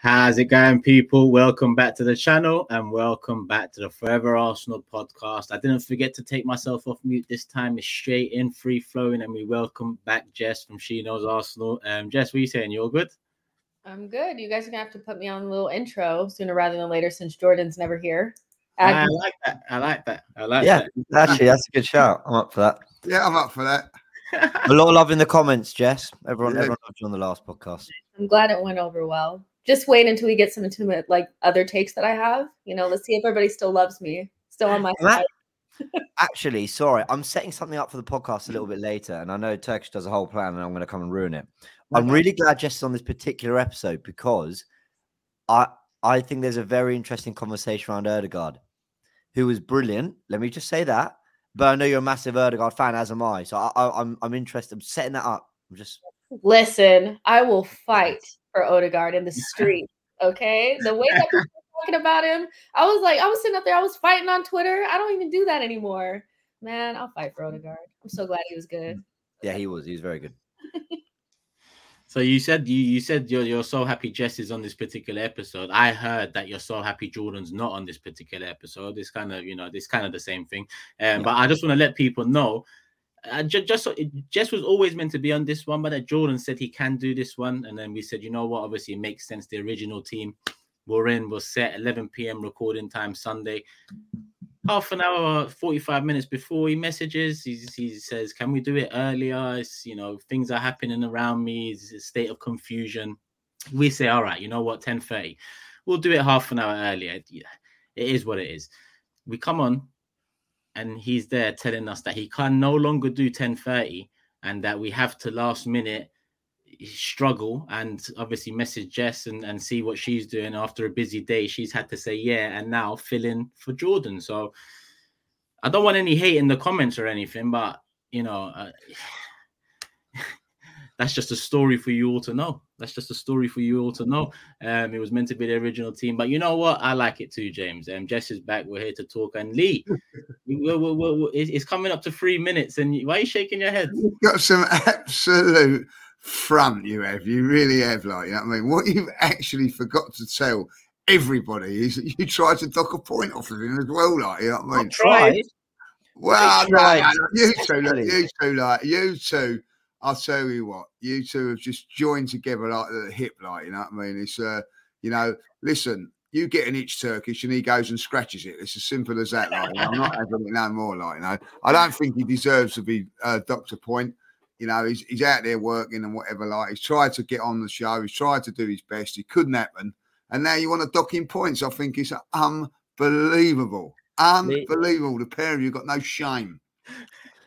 How's it going, people? Welcome back to the channel and welcome back to the Forever Arsenal podcast. I didn't forget to take myself off mute this time. It's straight in, free flowing, and we welcome back Jess from She Knows Arsenal. Um, Jess, what are you saying? You all good? I'm good. You guys are gonna have to put me on a little intro sooner rather than later since Jordan's never here. I like that. I like that. I like Yeah, that. actually, that's a good shout. I'm up for that. Yeah, I'm up for that. A lot of love in the comments, Jess. Everyone, Yeah. everyone loved you on the last podcast. I'm glad it went over well. Just wait until we get some intimate like other takes that I have. You know, let's see if everybody still loves me, still on my side. Actually, sorry, I'm setting something up for the podcast a mm. little bit later, and I know Turkish does a whole plan, and I'm going to come and ruin it. I'm really glad Jess is on this particular episode because I I think there's a very interesting conversation around Odegaard, who was brilliant. Let me just say that. But I know you're a massive Odegaard fan, as am I. So I, I, I'm I'm interested. I'm setting that up. I'm just Listen, I will fight for Odegaard in the street. Okay, the way that people are talking about him, I was like, I was sitting up there, I was fighting on Twitter. I don't even do that anymore. Man, I'll fight for Odegaard. I'm so glad he was good. yeah, he was he was very good. So you said you you said you're you're so happy Jess is on this particular episode. I heard that you're so happy Jordan's not on this particular episode. It's kind of you know this kind of the same thing. Um, but I just want to let people know. Uh, ju- just it- Jess was always meant to be on this one, but that Jordan said he can do this one, and then we said, you know what? Obviously, it makes sense. The original team we're in was set 11 p.m. recording time Sunday. Half an hour, 45 minutes before he messages, he, he says, Can we do it earlier? It's, you know, things are happening around me. It's a state of confusion. We say, All right, you know what? 10:30. We'll do it half an hour earlier. Yeah, It is what it is. We come on, and he's there telling us that he can no longer do 10:30 and that we have to last minute struggle and obviously message Jess and, and see what she's doing after a busy day. She's had to say yeah and now fill in for Jordan. So I don't want any hate in the comments or anything, but you know, uh, that's just a story for you all to know. That's just a story for you all to know. Um, it was meant to be the original team, but you know what? I like it too, James. Um, Jess is back. We're here to talk. And Lee, we- we- we- we- we- it's it's coming up to three minutes, and why are you shaking your head? You've got some absolute front, you have. You really have, like, you know what I mean? What you've actually forgot to tell everybody is that you tried to dock a point off of him as well, like, you know what I mean? I Tried. Well, no, tried. no, no, you two, look, Exactly. you two, like, you two, I'll tell you what, you two have just joined together like the hip, like, you know what I mean? It's, uh, you know, listen, you get an itch Turkish and he goes and scratches it. It's as simple as that, like, I'm not having it no more, like, you know. I don't think he deserves to be uh, Dr. Point. You know, he's, he's out there working and whatever, like, he's tried to get on the show, he's tried to do his best, it couldn't happen. And now you want to dock him points. I think it's unbelievable. Unbelievable. The pair of you got no shame.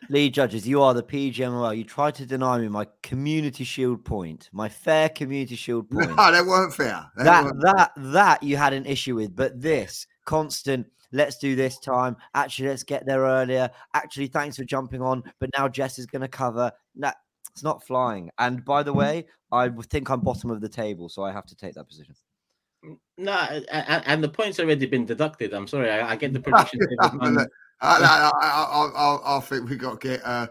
Lee judges, you are the PGMOL. You tried to deny me my community shield point, my fair community shield point. No, point. that weren't fair. That that weren't- that that you had an issue with, but this constant. Let's do this time. Actually, let's get there earlier. Actually, thanks for jumping on. But now Jess is going to cover. That it's not flying. And by the way, I think I'm bottom of the table, so I have to take that position. No, a- a- and the points already been deducted. I'm sorry, I, I get the prediction. I, I, I, I, I, I think we got to get uh,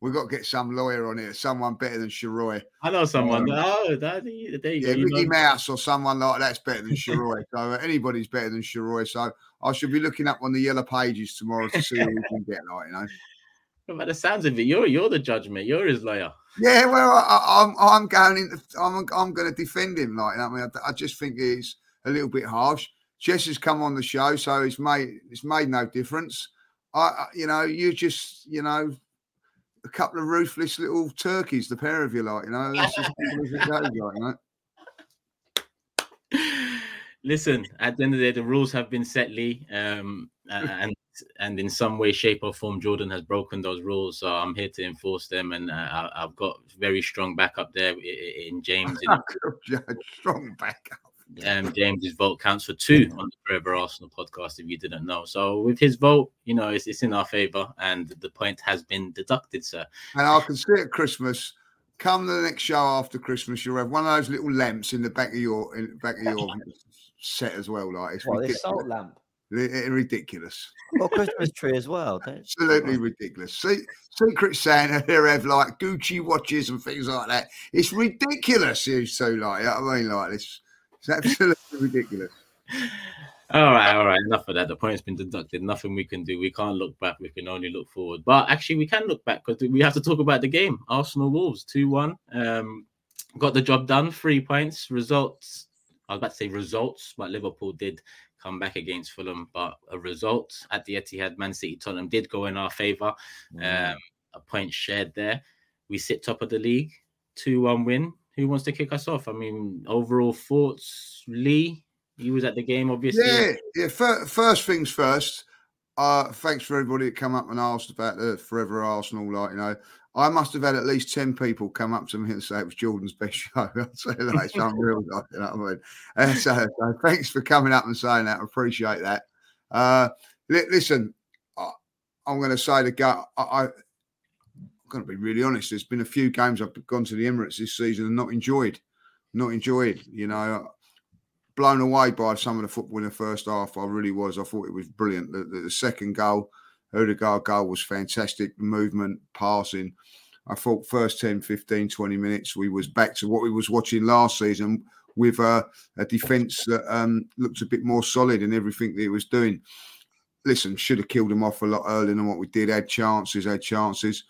we got to get some lawyer on here, someone better than Sharoy. I know someone. Um, Oh, that, there you. Yeah, Mickey. Mouse or someone like that's better than Sharoy. so uh, anybody's better than Sharoy. So I should be looking up on the yellow pages tomorrow to see who we can get. Like you know. By the sounds of it, you're you're the judgment. You're his lawyer. Yeah, well, I, I- I'm I'm going into I'm I'm going to defend him. Like, you know I mean, I, I just think it's a little bit harsh. Jess has come on the show, so it's made it's made no difference. I, you know, you just you know, a couple of ruthless little turkeys, the pair of you, like you know, that's just as it goes, like, you know. Listen, at the end of the day, the rules have been set, Lee, um, and and in some way, shape, or form, Jordan has broken those rules. So I'm here to enforce them, and uh, I- I've got very strong backup there in James. in- Strong backup. Um, James's vote counts for two on the Forever Arsenal podcast. If you didn't know, so with his vote, you know, it's, it's in our favour, and the point has been deducted, sir. And I can see at Christmas. Come the next show after Christmas, you'll have one of those little lamps in the back of your in the back of your set as well. Like it's What, this ridiculous. salt lamp? Ri- ridiculous. Or Christmas tree as well. Don't Absolutely ridiculous. See, Secret Santa, they have like Gucci watches and things like that. It's ridiculous. You so like, you I mean, like this. It's absolutely ridiculous. All right, all right. Enough of that. The point's been deducted. Nothing we can do. We can't look back. We can only look forward. But actually, we can look back because we have to talk about the game. Arsenal Wolves two one. Um, got the job done. Three points. Results. I was about to say results, but Liverpool did come back against Fulham. But a result at the Etihad, Man City, Tottenham did go in our favour. Um, a point shared there. We sit top of the league. Two one win. Who wants to kick us off? I mean, overall thoughts. Lee, He was at the game, obviously. Yeah, yeah. First things first. Uh, thanks for everybody that come up and asked about the Forever Arsenal. Like you know, I must have had at least ten people come up to me and say it was Jordan's best show. I'd say like, it's unreal. Like, you know what I mean? And so, so thanks for coming up and saying that. I appreciate that. Uh, li- listen, I, I'm going to say the go. I, I, to be really honest. There's been a few games I've gone to the Emirates this season and not enjoyed. Not enjoyed. You know, blown away by some of the football in the first half. I really was. I thought it was brilliant. The, the, the second goal, Odegaard goal was fantastic. The movement, passing. I thought first 10, 15, 20 minutes, we was back to what we was watching last season with uh, a defence that um, looked a bit more solid in everything that it was doing. Listen, should have killed them off a lot earlier than what we did. Had chances, had chances.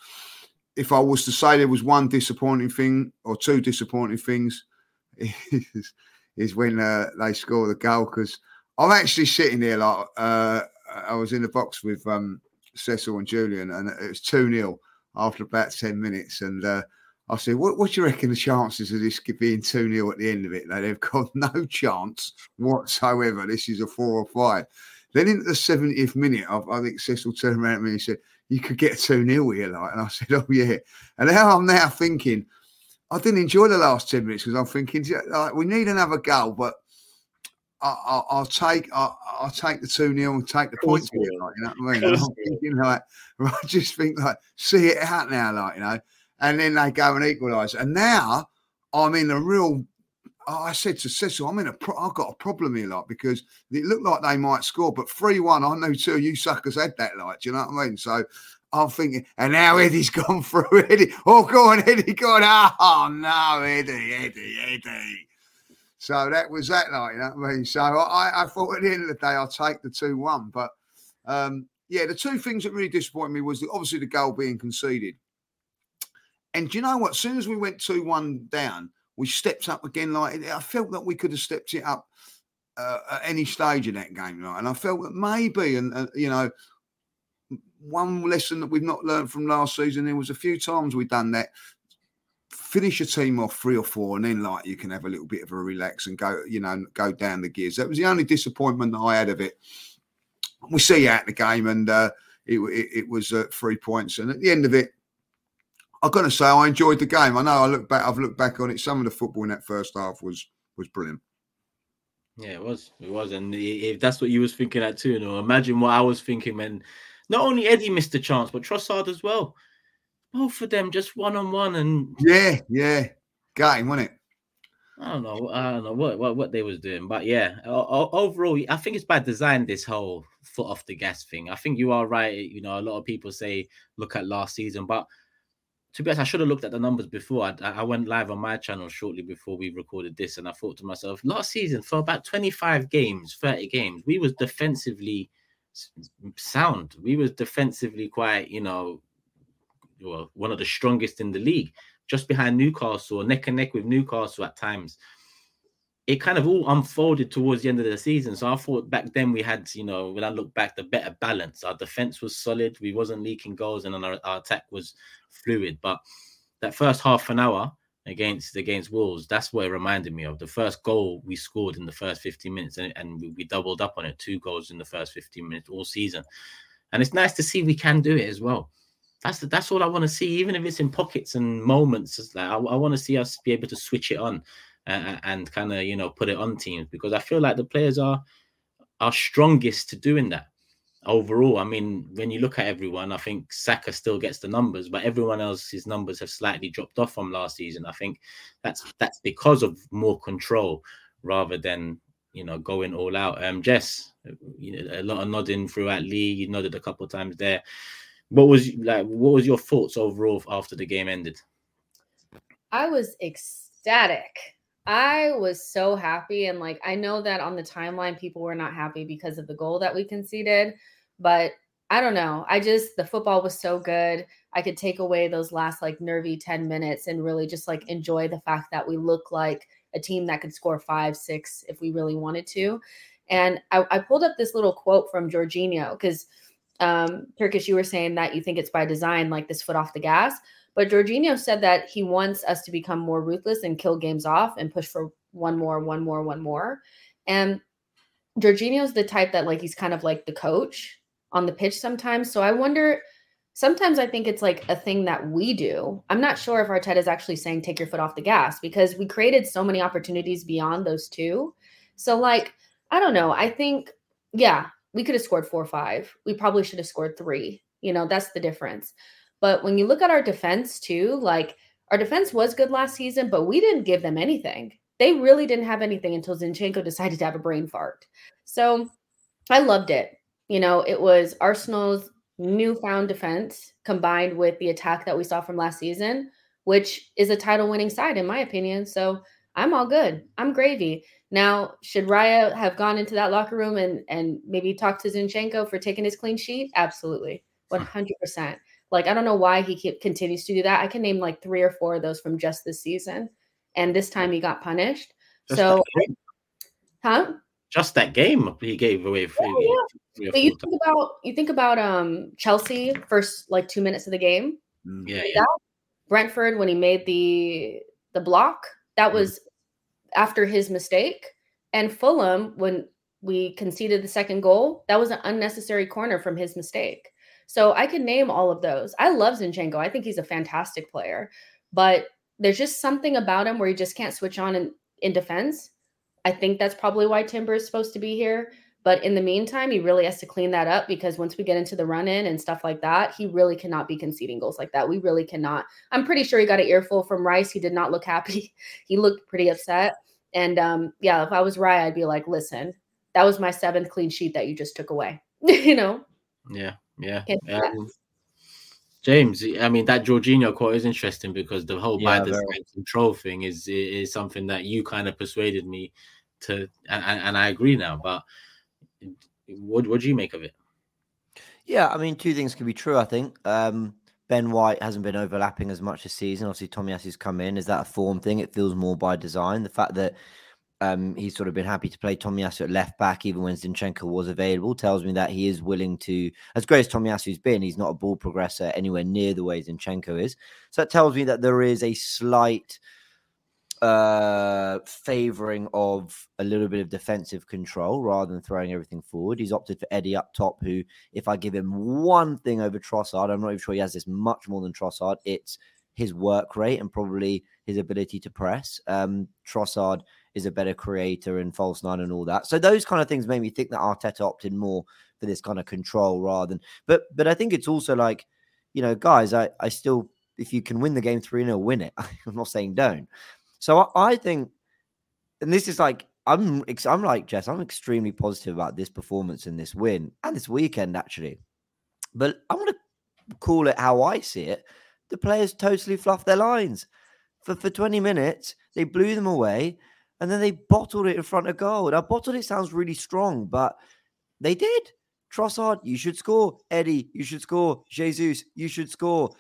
If I was to say there was one disappointing thing or two disappointing things, is, is when uh, they score the goal because I'm actually sitting there like uh, I was in the box with um, Cecil and Julian, and it was 2 0 after about 10 minutes. And uh, I said, what, what do you reckon the chances of this being 2 0 at the end of it? Now, they've got no chance whatsoever. This is a four or five. Then in the 70th minute, I, I think Cecil turned around at me and said, You could get 2 0 here. Like, and I said, Oh, yeah. And now I'm now thinking, I didn't enjoy the last 10 minutes because I'm thinking, like, we need another goal, but I, I, I'll take I, I'll take the 2 0 and take the points here. Like, you know what I mean? I'm thinking, like, I just think, like, see it out now, like, you know. And then they go and equalise. And now I'm in a real. I said to Cecil, I'm in a. Pro- I've got a problem here, like, because it looked like they might score, but 3 1, I know two of you suckers had that, like, do you know what I mean? So I'm thinking, and now Eddie's gone through Eddie. Oh, go on, Eddie, go on. Oh, no, Eddie, Eddie, Eddie. So that was that, like, you know what I mean? So I, I thought at the end of the day, I'll take the 2 1. But um, yeah, the two things that really disappointed me was the, obviously the goal being conceded. And do you know what? As soon as we went 2 1 down, we stepped up again. Like I felt that we could have stepped it up uh, at any stage in that game. Like, and I felt that maybe, and uh, you know, one lesson that we've not learned from last season, there was a few times we've done that. Finish a team off three or four, and then like you can have a little bit of a relax and go, you know, go down the gears. That was the only disappointment that I had of it. We see you out the game, and uh, it, it, it was uh, three points. And at the end of it, I've got to say I enjoyed the game. I know I look back, I've looked back on it. Some of the football in that first half was was brilliant. Yeah, it was. It was. And if that's what you was thinking at too, you know, imagine what I was thinking when not only Eddie missed the chance, but Trossard as well. Both of them just one on one, and Yeah, yeah, game, wasn't it? I don't know. I don't know what what, what they was doing, but yeah. overall, I think it's by design. This whole foot off the gas thing. I think you are right. You know, a lot of people say look at last season, but to be honest, I should have looked at the numbers before. I, I went live on my channel shortly before we recorded this, and I thought to myself, last season for about twenty five games, thirty games, we was defensively sound. We was defensively quite, you know, well, one of the strongest in the league, just behind Newcastle, neck and neck with Newcastle at times. It kind of all unfolded towards the end of the season. So I thought back then we had, you know, when I look back, the better balance. Our defense was solid. We wasn't leaking goals, and our, our attack was fluid. But that first half an hour against against Wolves, that's what it reminded me of. The first goal we scored in the first 15 minutes, and, and we, we doubled up on it, two goals in the first 15 minutes all season. And it's nice to see we can do it as well. That's that's all I want to see, even if it's in pockets and moments. Like I, I want to see us be able to switch it on. And, and kind of you know put it on teams because I feel like the players are are strongest to doing that overall. I mean, when you look at everyone, I think Saka still gets the numbers, but everyone else's numbers have slightly dropped off from last season. I think that's that's because of more control rather than you know going all out. Um, Jess, you know, a lot of nodding throughout Lee. You nodded a couple of times there. What was like? What was your thoughts overall after the game ended? I was ecstatic. I was so happy. And like, I know that on the timeline, people were not happy because of the goal that we conceded, but I don't know. I just, the football was so good. I could take away those last like nervy 10 minutes and really just like enjoy the fact that we look like a team that could score five, six if we really wanted to. And I, I pulled up this little quote from Jorginho because um, Turkish, you were saying that you think it's by design, like this foot off the gas. But Jorginho said that he wants us to become more ruthless and kill games off and push for one more, one more, one more. And Jorginho's the type that like he's kind of like the coach on the pitch sometimes. So I wonder sometimes I think it's like a thing that we do. I'm not sure if Arteta is actually saying take your foot off the gas because we created so many opportunities beyond those two. So like I don't know. I think yeah, we could have scored 4 or 5. We probably should have scored 3. You know, that's the difference. But when you look at our defense too, like our defense was good last season, but we didn't give them anything. They really didn't have anything until Zinchenko decided to have a brain fart. So I loved it. You know, it was Arsenal's newfound defense combined with the attack that we saw from last season, which is a title winning side, in my opinion. So I'm all good. I'm gravy. Now, should Raya have gone into that locker room and and maybe talked to Zinchenko for taking his clean sheet? Absolutely. Hmm. 100%. Like, I don't know why he keep, continues to do that. I can name like three or four of those from just this season. And this time he got punished. Just so, huh? Just that game he gave away. Free, yeah, yeah. But you think about you think about um Chelsea first like two minutes of the game. Mm, yeah, yeah. Brentford when he made the the block that mm. was mm. after his mistake, and Fulham when we conceded the second goal that was an unnecessary corner from his mistake. So I can name all of those. I love Zinchenko. I think he's a fantastic player, but there's just something about him where he just can't switch on in, in defense. I think that's probably why Timber is supposed to be here. But in the meantime, he really has to clean that up because once we get into the run in and stuff like that, he really cannot be conceding goals like that. We really cannot. I'm pretty sure he got an earful from Rice. He did not look happy. he looked pretty upset. And um, yeah, if I was Raya, I'd be like, listen, that was my seventh clean sheet that you just took away. you know? Yeah. Yeah. Um, James, I mean that Jorginho quote is interesting because the whole yeah, by the control thing is is something that you kind of persuaded me to, and, and I agree now. But what what do you make of it? Yeah, I mean, two things can be true. I think um, Ben White hasn't been overlapping as much this season. Obviously, Tomiyasu's come in. Is that a form thing? It feels more by design. The fact that um, he's sort of been happy to play Tomiyasu at left back, even when Zinchenko was available. Tells me that he is willing to, as great as Tomiyasu's been, he's not a ball progressor anywhere near the way Zinchenko is. So that tells me that there is a slight uh, favouring of a little bit of defensive control rather than throwing everything forward. He's opted for Eddie up top, who, if I give him one thing over Trossard, I'm not even sure he has this much more than Trossard. It's his work rate and probably his ability to press. Um, Trossard is a better creator and false nine and all that. So those kind of things made me think that Arteta opted more for this kind of control rather than. But but I think it's also like, you know, guys, I I still if you can win the game three 0 win it. I'm not saying don't. So I, I think, and this is like I'm I'm like Jess. I'm extremely positive about this performance and this win and this weekend actually. But I'm going to call it how I see it. The players totally fluffed their lines. For for 20 minutes, they blew them away and then they bottled it in front of goal. Now, bottled it sounds really strong, but they did. Trossard, you should score. Eddie, you should score. Jesus, you should score.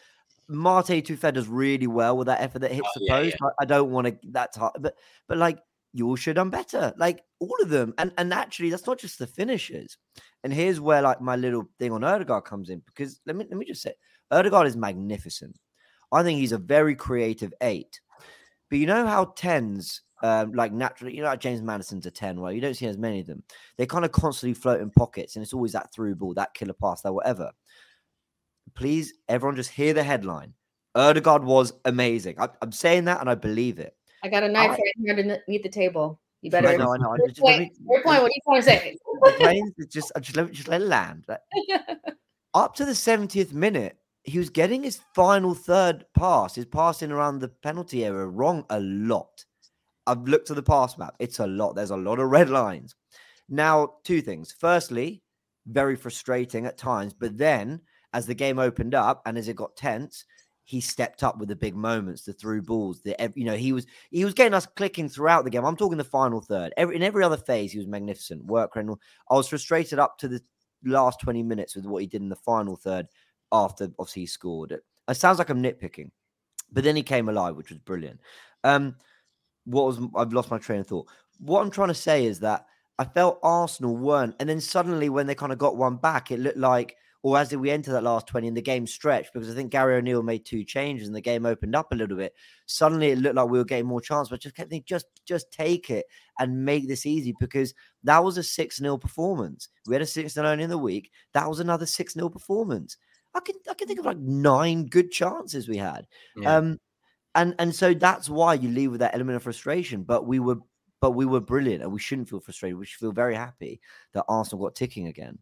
Mate Tufe does really well with that effort that hits oh, the yeah, post. Yeah. I, don't want to that's hard, but but like you all should have done better. Like all of them. And and actually that's not just the finishers. And here's where like my little thing on Odegaard comes in because let me let me just say Odegaard is magnificent. I think he's a very creative eight. But you know how tens um, like naturally, you know, like James Maddison's a 10, well, you don't see as many of them. They kind of constantly float in pockets, and it's always that through ball, that killer pass, that whatever. Please, everyone just hear the headline. Odegaard was amazing. I, am saying that and I believe it. I got a knife I- right here underneath the table. You I better. know, I know. I just- point, me- your point, what do you trying to say? the planes, it's just, just let, just let it land. Like, up to the 70th minute, he was getting his final third pass, his passing around the penalty area wrong a lot. I've looked at the pass map. It's a lot. There's a lot of red lines. Now, two things. Firstly, very frustrating at times, but then as the game opened up and as it got tense, he stepped up with the big moments, the through balls, the you know he was he was getting us clicking throughout the game. I'm talking the final third. Every, in every other phase, he was magnificent. Work all. I was frustrated up to the last 20 minutes with what he did in the final third after obviously he scored it. It sounds like I'm nitpicking, but then he came alive, which was brilliant. Um, what was I've lost my train of thought. What I'm trying to say is that I felt Arsenal weren't, and then suddenly when they kind of got one back, it looked like, or as did we enter that last 20 and the game stretched, because I think Gary O'Neill made two changes and the game opened up a little bit. Suddenly it looked like we were getting more chance, but just kept thinking, just just take it and make this easy because that was a 6 0 performance. We had a 6 0 in the week. That was another 6 0 performance. I can I can think of like nine good chances we had. Yeah. Um, and and so that's why you leave with that element of frustration. But we were but we were brilliant, and we shouldn't feel frustrated. We should feel very happy that Arsenal got ticking again.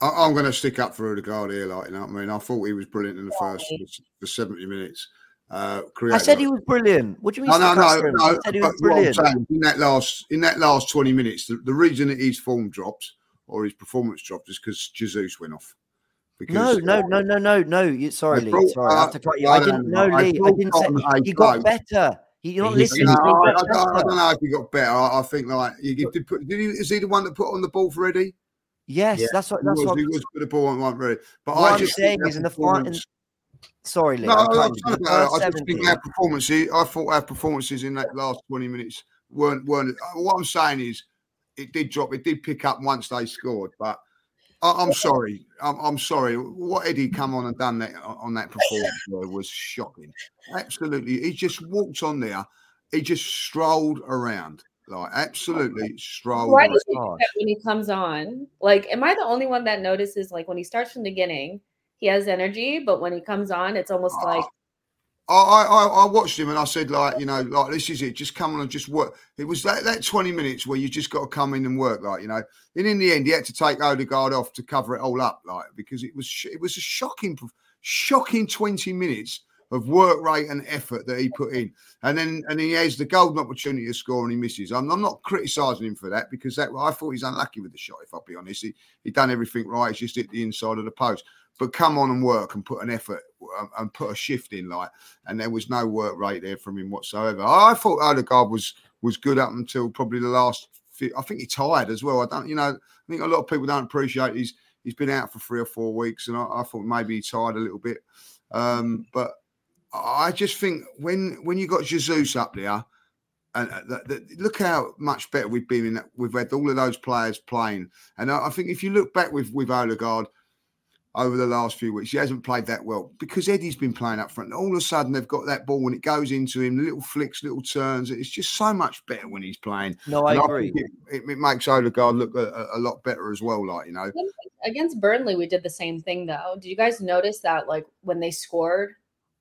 I, I'm going to stick up for Odegaard here. Like, you know what I mean? I thought he was brilliant in the first the 70 minutes. Uh, I said he was brilliant. What do you mean? No, no, no, no. I said he was brilliant. saying, in that last in that last 20 minutes, the, the reason that his form dropped or his performance dropped is because Jesus went off. No, no, no, no, no, no. You, sorry, Lee. brought Sorry, I have to cut you. I didn't know. I Lee. I didn't say he got better. He, you're not listening. No, I, I, don't- I don't know if he got better. I, I think like you did, put, did he, is he the one that put on the ball for Eddie? Yes, Yeah. that's what. He was, what. he was put the ball on one ready. But What I I'm just saying is in the fi- in- Sorry, Lee. No, I, I, I just think our performances. I thought our performances in that last twenty minutes weren't weren't. uh, What I'm saying is, it did drop. It did pick up once they scored. But I, I'm sorry. I'm, I'm sorry. What Eddie come on and done that on that performance was shocking. Absolutely, he just walked on there. He just strolled around, like absolutely strolled. Why do around. you think that when he comes on? Like, am I the only one that notices like when he starts from the beginning, he has energy, but when he comes on, it's almost Ah, like I, I I watched him and I said like you know like this is it just come on and just work. It was that, that twenty minutes where you just got to come in and work like you know. And in the end, he had to take Odegaard off to cover it all up like because it was it was a shocking shocking twenty minutes of work rate and effort that he put in. And then and he has the golden opportunity to score and he misses. I'm, I'm not criticising him for that because that I thought he's unlucky with the shot. If I'll be honest, he he done everything right. It's just hit the inside of the post. But come on and work and put an effort um, and put a shift in, like, and there was no work rate there from him whatsoever. I thought Odegaard was was good up until probably the last. Few, I think he tired as well. I don't, you know, I think a lot of people don't appreciate he's he's been out for three or four weeks, and I, I thought maybe he tired a little bit. Um, but I just think when when you got Jesus up there, and uh, the, the, look how much better we've been in that. We've had all of those players playing, and I, I think if you look back with with Odegaard over the last few weeks, he hasn't played that well because Eddie's been playing up front. And all of a sudden, they've got that ball when it goes into him, little flicks, little turns. It's just so much better when he's playing. No, I And agree. think it, it, it makes Odegaard look a, a- a lot better as well. Like you know, against Burnley, we did the same thing though. Did you guys notice that like when they scored,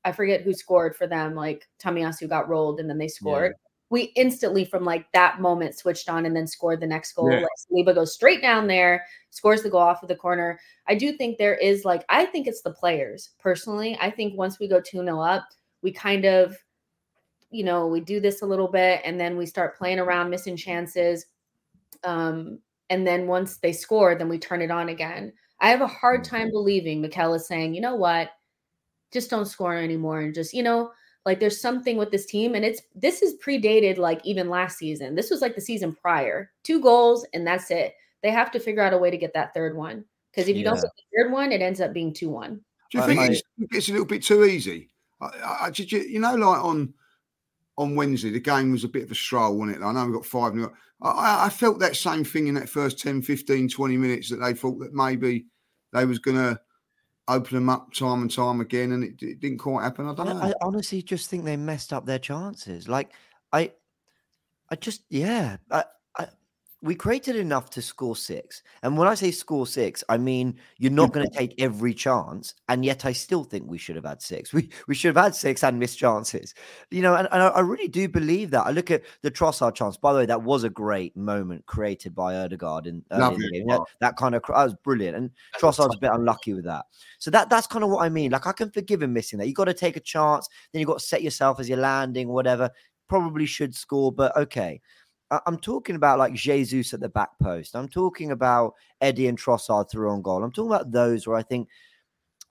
I forget who scored for them, like Tomiyasu got rolled and then they scored. We instantly from like that moment switched on and then scored the next goal. Yeah. Like Saliba goes straight down there, scores the goal off of the corner. I do think there is like I think it's the players personally. I think once we go 2-0 up, we kind of you know, we do this a little bit and then we start playing around, missing chances. Um, and then once they score, then we turn it on again. I have a hard time believing Mikel is saying, you know what, just don't score anymore and just, you know, like there's something with this team. And it's this is predated like even last season. This was like the season prior. Two goals and that's it. They have to figure out a way to get that third one. Because if you don't get the third one, it ends up being 2-1. Do you think I- it's, it's a little bit too easy? I, I, I- did you, you know, like on on Wednesday, the game was a bit of a stroll, wasn't it? I know we got five. nil. I- I, I felt that same thing in that first 10, 15, 20 minutes that they thought that maybe they was going to open them up time and time again, and it, it didn't quite happen. I don't know. I, honestly just think they messed up their chances. Like I, I just yeah, I, we created enough to score six. And when I say score six, I mean you're not going to take every chance. And yet I still think we should have had six. We we should have had six and missed chances. You know, and, and I, I really do believe that. I look at the Trossard chance. By the way, that was a great moment created by Odegaard in, uh, in the game. That, that, kind of that was brilliant. And Trossard's a bit unlucky with that. So that that's kind of what I mean. Like I can forgive him missing that. You got to take a chance, then you got to set yourself as you're landing, whatever. Probably should score, but okay. I'm talking about like Jesus at the back post. I'm talking about Eddie and Trossard through on goal. I'm talking about those where I think,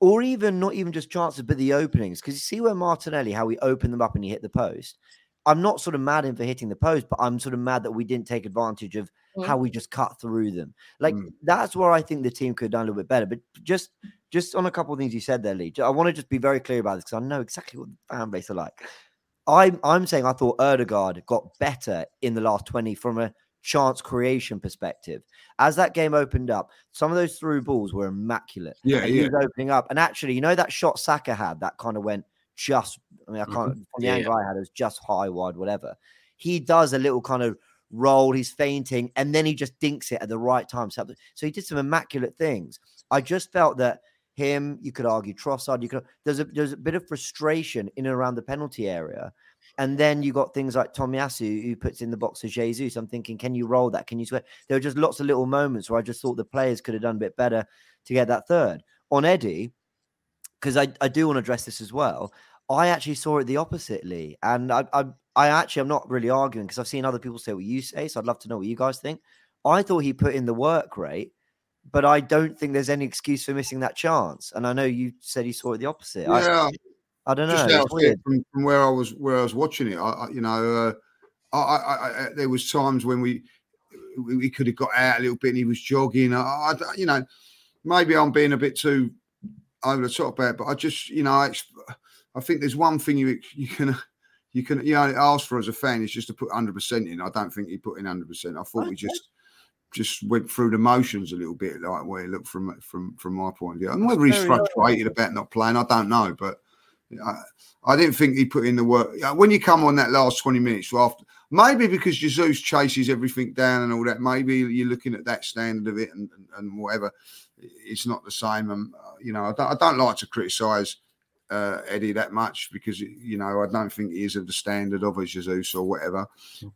or even not even just chances, but the openings. Because you see where Martinelli, how he opened them up and he hit the post. I'm not sort of mad him for hitting the post, but I'm sort of mad that we didn't take advantage of mm. how we just cut through them. Like mm. that's where I think the team could have done a little bit better. But just just on a couple of things you said there, Lee, I want to just be very clear about this because I know exactly what the fan base are like. I'm I'm saying I thought Odegaard got better in the last 20 from a chance creation perspective. As that game opened up, some of those through balls were immaculate. Yeah, he yeah. was opening up. And actually, you know that shot Saka had that kind of went just I mean, I can't mm-hmm. from the yeah, angle. I had, it was just high, wide, whatever. He does a little kind of roll, he's fainting, and then he just dinks it at the right time. So he did some immaculate things. I just felt that him, you could argue Trossard, you could there's a there's a bit of frustration in and around the penalty area. And then you got things like Tomiyasu who puts in the box of Jesus. I'm thinking, can you roll that? Can you swear? There were just lots of little moments where I just thought the players could have done a bit better to get that third. On Eddie, because I, I do want to address this as well. I actually saw it the oppositely. And I, I, I actually, I'm not really arguing because I've seen other people say what you say. So I'd love to know what you guys think. I thought he put in the work rate but I don't think there's any excuse for missing that chance. And I know you said you saw it the opposite. Yeah, I, I don't know. From, from, where I was where I was watching it, I, I you know, uh, I, I, there was times when we we could have got out a little bit and he was jogging. I, you know, maybe I'm being a bit too over the top about, but I just you know, I, I think there's one thing you you can you can you know ask for as a fan is just to put 100 percent in. I don't think he put in 100. percent I thought we just just went through the motions a little bit, like where he looked from from from my point of view. And whether he's frustrated about not playing, I don't know, but I, I didn't think he put in the work. When you come on that last twenty minutes, after maybe because Jesus chases everything down and all that, maybe you're looking at that standard of it and and, and whatever. It's not the same. And uh, you know, I don't, I don't like to criticise. Uh, Eddie that much because you know I don't think he is of the standard of a Jesus or whatever.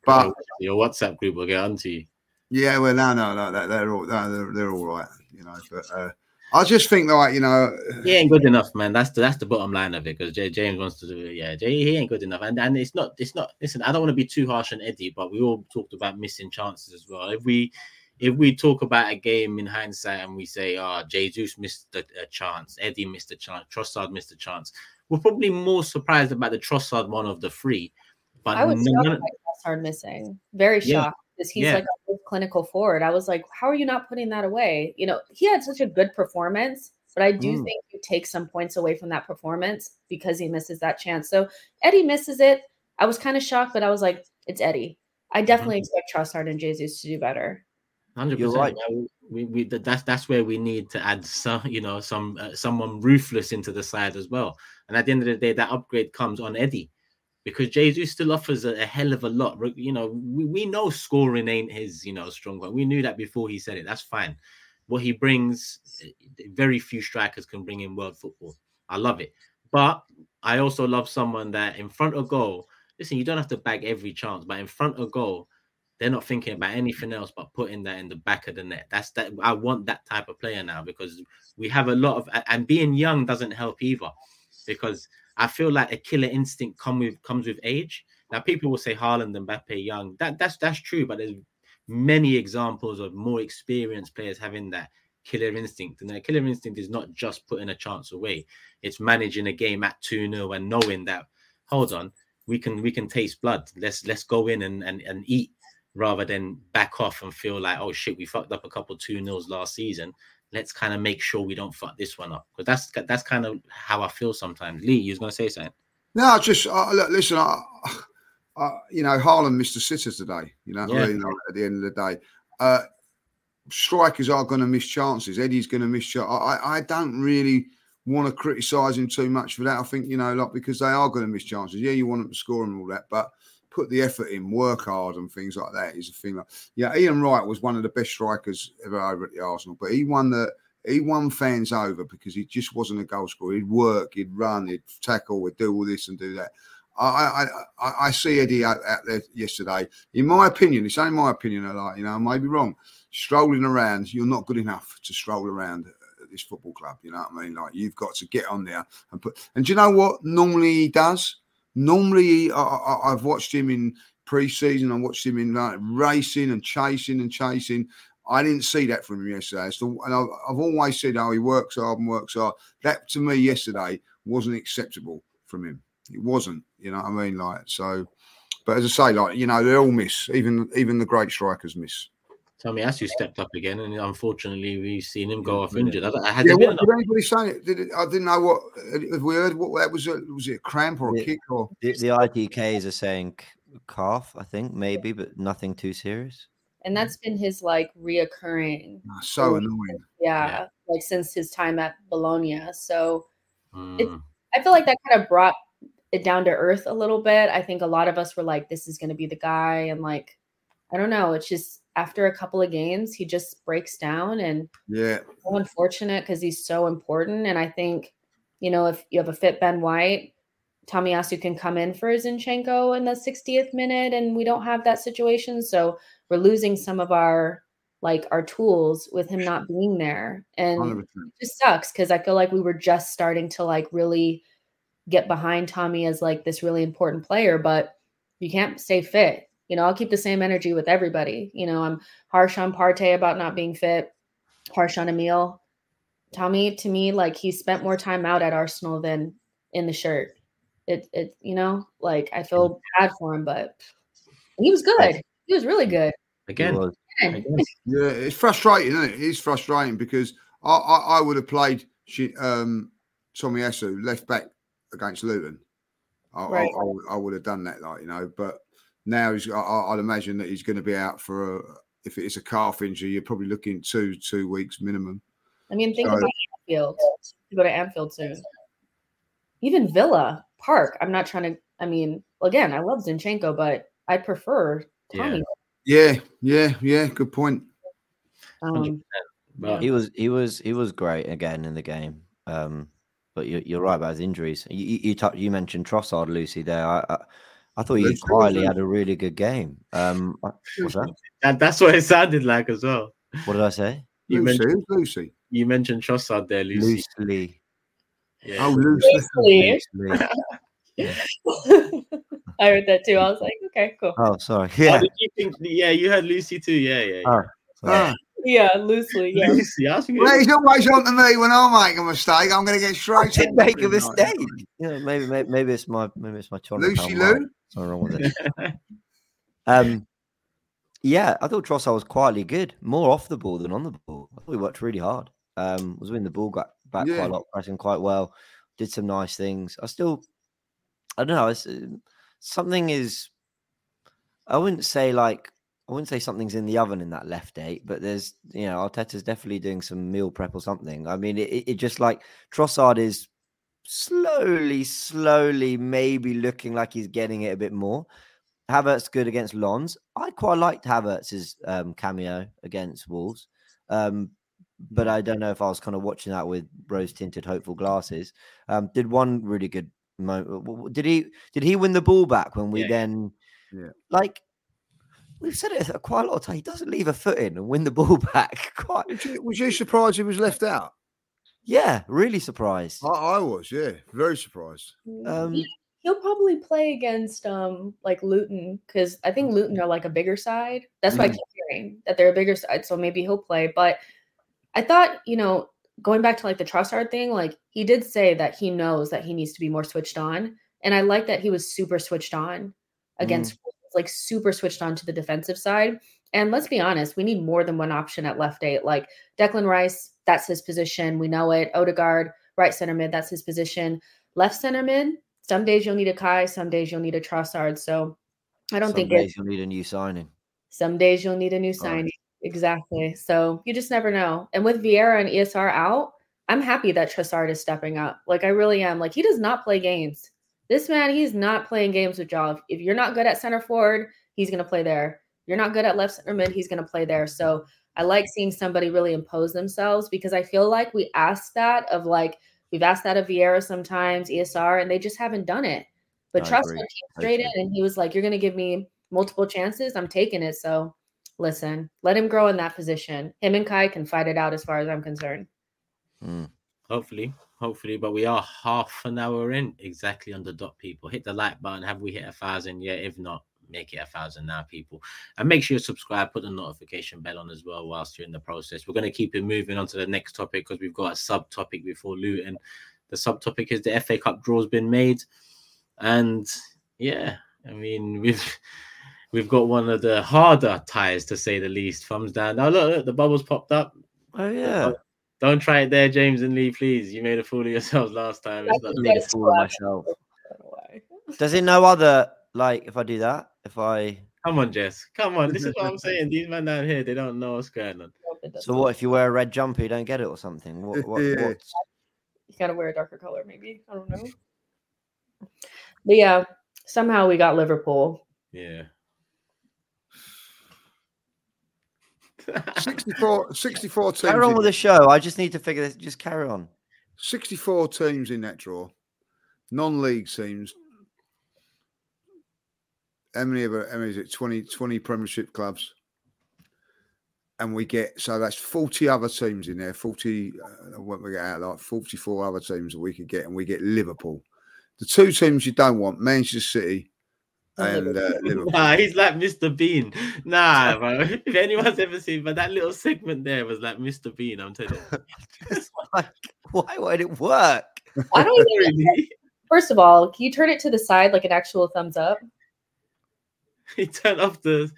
But your WhatsApp group will get onto you. Yeah, well, no, no, no, they're all they're, they're all right, you know. But uh, I just think like you know, he ain't good enough, man. That's the that's the bottom line of it because James wants to do it. Yeah, Jay, he ain't good enough, and and it's not it's not. Listen, I don't want to be too harsh on Eddie, but we all talked about missing chances as well. If we if we talk about a game in hindsight and we say, oh, Jesus missed a, a chance, Eddie missed a chance, Trossard missed a chance, we're probably more surprised about the Trossard one of the three. But I was shocked by Trossard missing. Very shocked. Yeah because he's yeah. like a clinical forward. I was like, how are you not putting that away? You know, he had such a good performance, but I do mm. think you take some points away from that performance because he misses that chance. So Eddie misses it. I was kind of shocked, but I was like, it's Eddie. I definitely mm-hmm. expect Trossard and Jesus to do better. Hundred percent. Right. We, we that's that's where we need to add some, you know, some uh, someone ruthless into the side as well. And at the end of the day, that upgrade comes on Eddie because Jesus still offers a, a, hell of a lot. You know, we, we know scoring ain't his, you know, strong point. We knew that before he said it. That's fine. What he brings, eh, very few strikers can bring in world football. I love it. But I also love someone that in front of goal, listen, you don't have to bag every chance, but in front of goal, they're not thinking about anything else but putting that in the back of the net. That's that I want that type of player now because we have a lot of and being young doesn't help either because I feel like a killer instinct come with comes with age. Now people will say Haaland and Mbappe young. That that's that's true, but there's many examples of more experienced players having that killer instinct. And that killer instinct is not just putting a chance away; it's managing a game at 2-0 and knowing that hold on, we can we can taste blood. Let's let's go in and and, and eat rather than back off and feel like, oh shit, we fucked up a couple two nils last season let's kind of make sure we don't fuck this one up because that's that's kind of how I feel sometimes. Lee, you was gonna say something? No, just uh, look, listen. I, I, you know, Haaland missed a sitter today. You know, yeah. at the end of the day, uh, strikers are going to miss chances. Eddie's going to miss chances. I, I don't really want to criticise him too much for that. I think you know, like because they are going to miss chances. Yeah, you want them to score and all that, but put the effort in, work hard, and things like that is a thing. Yeah, Ian Wright was one of the best strikers ever over at the Arsenal, but he won the he won fans over because he just wasn't a goal scorer. He'd work, he'd run, he'd tackle, he'd do all this and do that. I I, I, I see Eddie out, out, there yesterday. In my opinion, it's only my opinion. I like you know, I may be wrong. Strolling around, you're not good enough to stroll around at this football club. You know what I mean? Like you've got to get on there and put. And do you know what? Normally he does. Normally I, I've watched him in pre-season. I watched him in like racing and chasing and chasing. I didn't see that from him yesterday. So, and I've, I've always said, "Oh, he works hard and works hard." That to me yesterday wasn't acceptable from him. It wasn't. You know what I mean? Like so. But as I say, like you know, they all miss. Even even the great strikers miss. Tomiyasu stepped up again, and unfortunately, we've seen him go off injured. I- Has Yeah, what, did anybody say it? Did it? I didn't know what. Have we heard what that was? A, was it a cramp or a Yeah. kick or? The, the ITKs are saying c- calf, I think, maybe, but nothing too serious. And that's been his like reoccurring. Ah, So annoying. Yeah, like since his time at Bologna. So Mm. I feel like that kind of brought it down to earth a little bit. I think a lot of us were like, this is going to be the guy. And like, I don't know. It's just after a couple of games, he just breaks down and Yeah, so unfortunate because he's so important. And I think, you know, if you have a fit Ben White, Tomiyasu can come in for Zinchenko in the 60th minute, and we don't have that situation. So we're losing some of our like our tools with him not being there. And hundred percent. it just sucks because I feel like we were just starting to like really get behind Tommy as like this really important player, but you can't stay fit. You know, I'll keep the same energy with everybody. You know, I'm harsh on Partey about not being fit, harsh on Emil. Tommy, to me, like he spent more time out at Arsenal than in the shirt. It, it, you know, like I feel bad for him, but he was good. He was really good. Again, was. Yeah, it's frustrating, isn't it? It's frustrating because I, I, I would have played Shi- um, Tomiyasu left back against Luton. I, Right. I, I, would- I would have done that, like you know. But now he's, I, I- I'd imagine that he's going to be out for a, if it's a calf injury, you're probably looking two two weeks minimum. I mean, think So- about Anfield. To go to Anfield soon. Even Villa Park. I'm not trying to. I mean, again, I love Zinchenko, but I prefer Tommy. Yeah, yeah, yeah. Good point. Um, But He was he was he was great again in the game. Um, but you're, you're right about his injuries. You you, you, tou- you mentioned Trossard, Lucy. There, I I, I thought he Lucy, quietly had a really good game. Um, I- what's that? that, that's what it sounded like as well. What did I say? You Lucy, mentioned Lucy. you mentioned Trossard there, Lucy. Loosely. Yeah. Oh, Lucy. Loosely. Loosely. I heard that too. I was like, okay, cool. Oh, sorry. Oh, Yeah. did you think? Yeah, you heard Lucy too. Yeah, yeah. yeah. Oh. Ah, Yeah, loosely. Yeah. Lucy, I was thinking, well, he's always on to me when I make a mistake. I'm going to get straight. I to make a mistake. Yeah, maybe, maybe maybe it's my maybe it's my Toronto Lucy town. Lou. Something wrong with it. Um, yeah, I thought Trossard was quietly good, more off the ball than on the ball. I thought he worked really hard. Um, was winning the ball got back Yeah. quite a lot, pressing quite well, did some nice things. I still, I don't know, it's, uh, something is. I wouldn't say like I wouldn't say something's in the oven in that left eight, but there's you know Arteta's definitely doing some meal prep or something. I mean, it, it just like Trossard is slowly, slowly, maybe looking like he's getting it a bit more. Havertz good against Lens. I quite liked Havertz's um, cameo against Wolves, um, but I don't know if I was kind of watching that with rose tinted hopeful glasses. Um, did one really good moment? Did he? Did he win the ball back when we Yeah. then? Yeah. Like we've said it quite a lot of times. He doesn't leave a foot in and win the ball back. Quite. Was you, was you surprised he was left out? Yeah, really surprised. I, I was, yeah, very surprised. Um, He- He'll probably play against um like Luton because I think Luton are like a bigger side. That's what I Mm. keep hearing that they're a bigger side. So maybe he'll play. But I thought, you know, going back to like the Trossard thing, like he did say that he knows that he needs to be more switched on, and I like that he was super switched on against like super switched on to the defensive side. And let's be honest, we need more than one option at left eight. Like Declan Rice, that's his position. We know it. Odegaard, right center mid, that's his position. Left center mid, some days you'll need a Kai, some days you'll need a Trossard. So I don't some think days you'll need a new signing. some days you'll need a new signing. Exactly. So you just never know. And with Vieira and ESR out, I'm happy that Trossard is stepping up. Like I really am. Like he does not play games. This man, he's not playing games with y'all. If you're not good at center forward, he's gonna play there. You're not good at left center mid, he's gonna play there. So I like seeing somebody really impose themselves because I feel like we asked that of like we've asked that of Vieira sometimes, ESR, and they just haven't done it. But I Trust agree. came straight in and he was like, You're gonna give me multiple chances. I'm taking it. So listen, let him grow in that position. Him and Kai can fight it out as far as I'm concerned. Mm. Hopefully, hopefully, but we are half an hour in exactly on the dot. People hit the like button. Have we hit a thousand? Yeah, if not, make it a thousand now, people. And make sure you subscribe, put the notification bell on as well whilst you're in the process. We're going to keep it moving on to the next topic because we've got a subtopic before Luton. The subtopic is the FA Cup draw's been made, and yeah, I mean we've we've got one of the harder ties to say the least. Thumbs down. Now look, look the bubbles popped up. Oh yeah. Don't try it there, James and Lee, please. You made a fool of yourselves last time. It's I not- think made a fool of myself. I don't know why. Does it know other like if I do that? If I Come on, Jess. Come on. This is what I'm saying. These men down here, they don't know what's going on. I hope it doesn't. so what if you wear a red jumper you don't get it or something? What, what, Yeah. what's- You gotta wear a darker color, maybe. I don't know. But yeah, somehow we got Liverpool. Yeah. 64, 64 teams. Carry on in- with the show. I just need to figure this. Just carry on. 64 teams in that draw, non-league teams. How many of? How many is it? 20, 20 Premiership clubs, and we get so that's forty other teams in there. Forty, uh, what we get out like forty-four other teams that we could get, and we get Liverpool. The two teams you don't want: Manchester City And and uh, Nah, he's like Mr. Bean. Nah, bro. If anyone's ever seen, but that little segment there was like Mr. Bean. I'm telling you. It's like, why would it work? I don't even. First of all, can you turn it to the side like an actual thumbs up? He turned off the.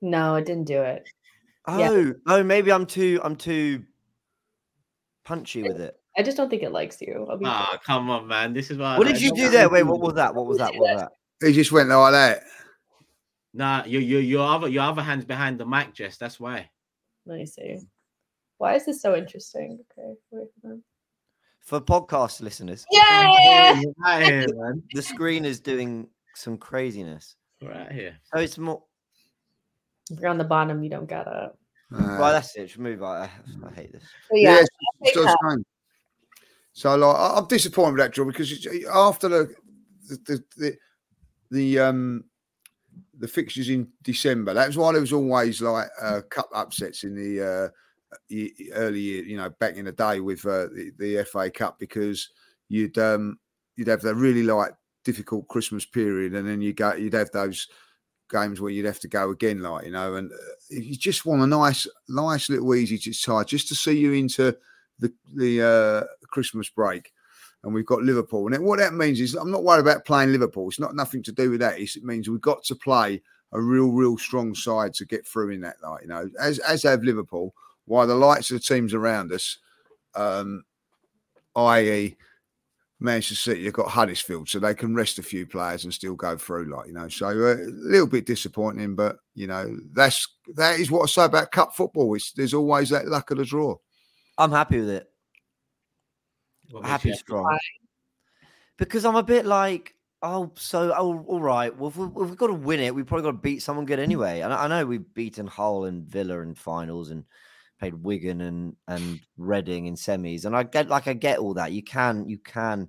No, it didn't do it. Oh, Yeah. oh, maybe I'm too I'm too punchy with it. I just don't think it likes you. I'll be Ah, come on, man. This is why. What I did you don't do there? Wait, what was that? What was that? What was that? He just went like that. Nah, your your your other your other hand's behind the mic, Jess. That's why. Let me see. Why is this so interesting? Okay, wait for them. For podcast listeners, Yeah. Right here, man. the screen is doing some craziness. Right here. So it's more. If you're on the bottom, you don't got up. Uh, Right, that's it. Should move. I, I hate this. But yeah, Yes, FA so So like, I- I'm disappointed with that draw because after the the, the the the um the fixtures in December, that was why there was always like uh, cup upsets in the uh, early year, you know, back in the day with uh, the, the FA Cup because you'd um you'd have the really like difficult Christmas period, and then you go you'd have those games where you'd have to go again, like you know, and uh, you just want a nice, nice little easy to side just to see you into the the uh, Christmas break. And we've got Liverpool, and what that means is I'm not worried about playing Liverpool. It's not nothing to do with that. It's, it means we've got to play a real, real strong side to get through in that. Like you know, as as have Liverpool. While the lights of the teams around us, um, i.e. Manchester City have got Huddersfield, so they can rest a few players and still go through, like you know. So uh, a little bit disappointing, but you know that's that is what I say about cup football. It's there's always that luck of the draw. I'm happy with it. What Happy strong. Because I'm a bit like, oh, so oh, all right. Well, if, we, if we've got to win it, we've probably got to beat someone good mm. anyway. And I, I know we've beaten Hull and Villa in finals and played Wigan and and Reading in semis. And I get like I get all that. You can you can.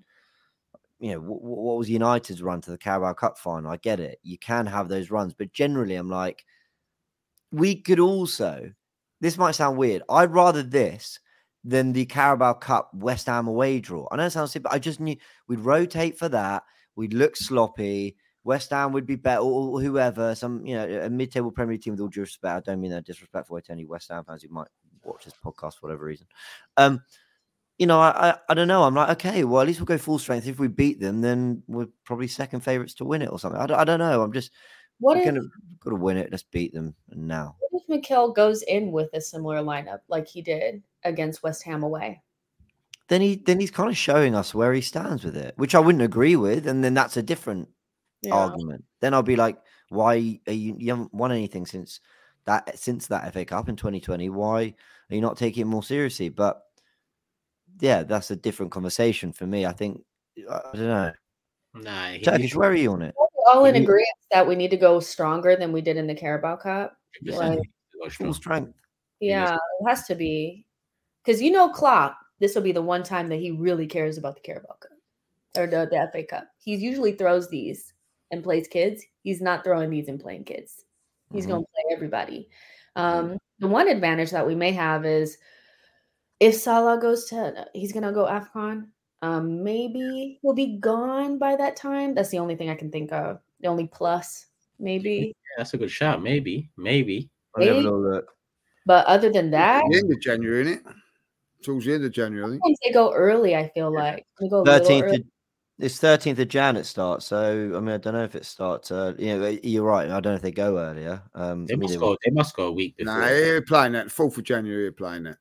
You know wh- wh- what was United's run to the Carabao Cup final? I get it. You can have those runs, but generally, I'm like, we could also. This might sound weird. I'd rather this than the Carabao Cup West Ham away draw. I know it sounds simple. But I just knew we'd rotate for that. We'd look sloppy. West Ham would be better, or whoever. Some you know a mid-table Premier League team with all due respect. I don't mean that disrespectful to any West Ham fans who might watch this podcast for whatever reason. Um, you know, I, I I don't know. I'm like, okay, well at least we'll go full strength. If we beat them, then we're probably second favourites to win it or something. I don't, I don't know. I'm just What we're if, gonna got to win it. Let's beat them now. what if Mikel goes in with a similar lineup like he did against West Ham away? Then he then he's kind of showing us where he stands with it, which I wouldn't agree with, and then that's a different argument. Then I'll be like, why are you you haven't won anything since that since that FA Cup in 2020? Why are you not taking it more seriously? But yeah, that's a different conversation for me. I think I I don't know. Nah, Turkish, where are you on it? We're all in agreement that we need to go stronger than we did in the Carabao Cup. Like, Full strength. Yeah, it has to be because you know Klopp. This will be the one time that he really cares about the Carabao Cup or the, the FA Cup. He usually throws these and plays kids. He's not throwing these and playing kids. He's Mhm. going to play everybody. Um, The one advantage that we may have is if Salah goes to, he's going to go AFCON. Um, maybe he'll be gone by that time. That's the only thing I can think of. The only plus, maybe. Yeah, that's a good shot. Maybe, maybe. I'll have a little look. But other than that, The end of January, isn't it? Towards the end of January, I think. sometimes they go early. I feel like they go a Thirteenth. Of, it's thirteenth of Jan. It starts. So I mean, I don't know if it starts. Uh, you know, you're right. I don't know if they go earlier. Um, They I mean, must go. They must go a week before. No, you're playing that. Fourth of January, you're playing that.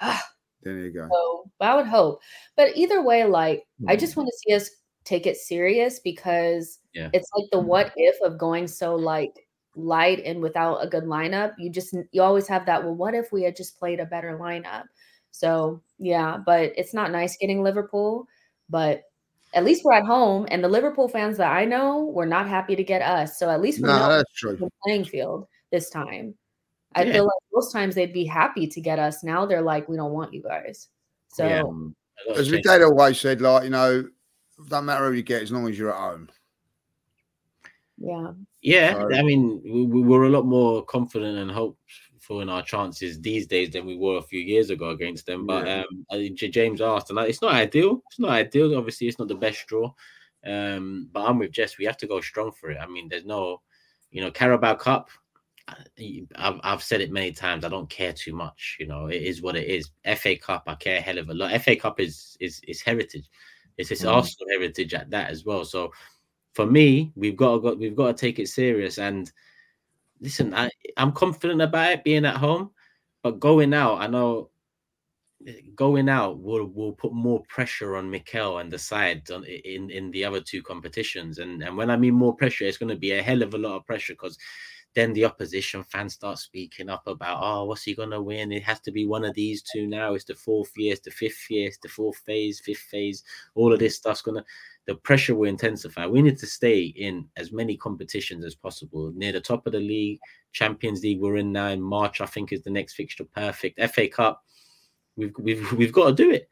Then you go. So I would hope. But either way, like I Hmm. just want to see us take it serious because Yeah. it's like the what if of going so like light and without a good lineup. You just you always have that, well, what if we had just played a better lineup? So yeah, but it's not nice getting Liverpool, but at least we're at home and the Liverpool fans that I know were not happy to get us. So at least we No, know that's true. the playing field this time. I Yeah. feel like most times they'd be happy to get us. Now they're like, we don't want you guys. So Yeah. A lot of As my change. always said, like, you know, don't matter who you get as long as you're at home. yeah, Yeah, So- I mean, we, we were a lot more confident and hopeful in our chances these days than we were a few years ago against them. But Yeah. um, I think J- James asked, and it's not ideal. It's not ideal. Obviously, it's not the best draw. Um, but I'm with Jess. We have to go strong for it. I mean, there's no, you know, Carabao Cup. I've, I've said it many times. I don't care too much. You know, it is what it is. FA Cup, I care a hell of a lot. FA Cup is is is heritage. It's it's Mm. Arsenal heritage at that as well. So for me, we've got to go, we've got to take it serious. And listen, I, I'm confident about it being at home, but going out, I know going out will will put more pressure on Mikel and the side on, in in the other two competitions. And and when I mean more pressure, it's going to be a hell of a lot of pressure because then the opposition fans start speaking up about, oh, what's he going to win? It has to be one of these two now. It's the fourth year, it's the fifth year, it's the fourth phase, fifth phase. All of this stuff's going to, the pressure will intensify. We need to stay in as many competitions as possible. Near the top of the league, Champions League, we're in now in March, I think is the next fixture. Perfect. FA Cup, we've, we've, we've got to do it.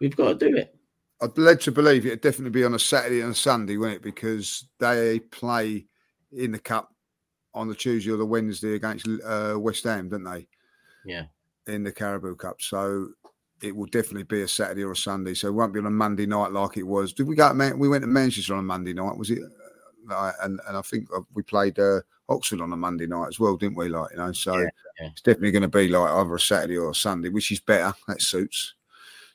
We've got to do it. I'd led to believe it'd definitely be on a Saturday and a Sunday, wouldn't it? Because they play in the cup on the Tuesday or the Wednesday against uh, West Ham, didn't they? Yeah. In the Carabao Cup, so it will definitely be a Saturday or a Sunday. So it won't be on a Monday night like it was. Did we go? Man- we went to Manchester on a Monday night. Was it? uh, and and I think uh, we played uh, Oxford on a Monday night as well, didn't we? Like you know, so Yeah, yeah. it's definitely going to be like either a Saturday or a Sunday, which is better. That suits.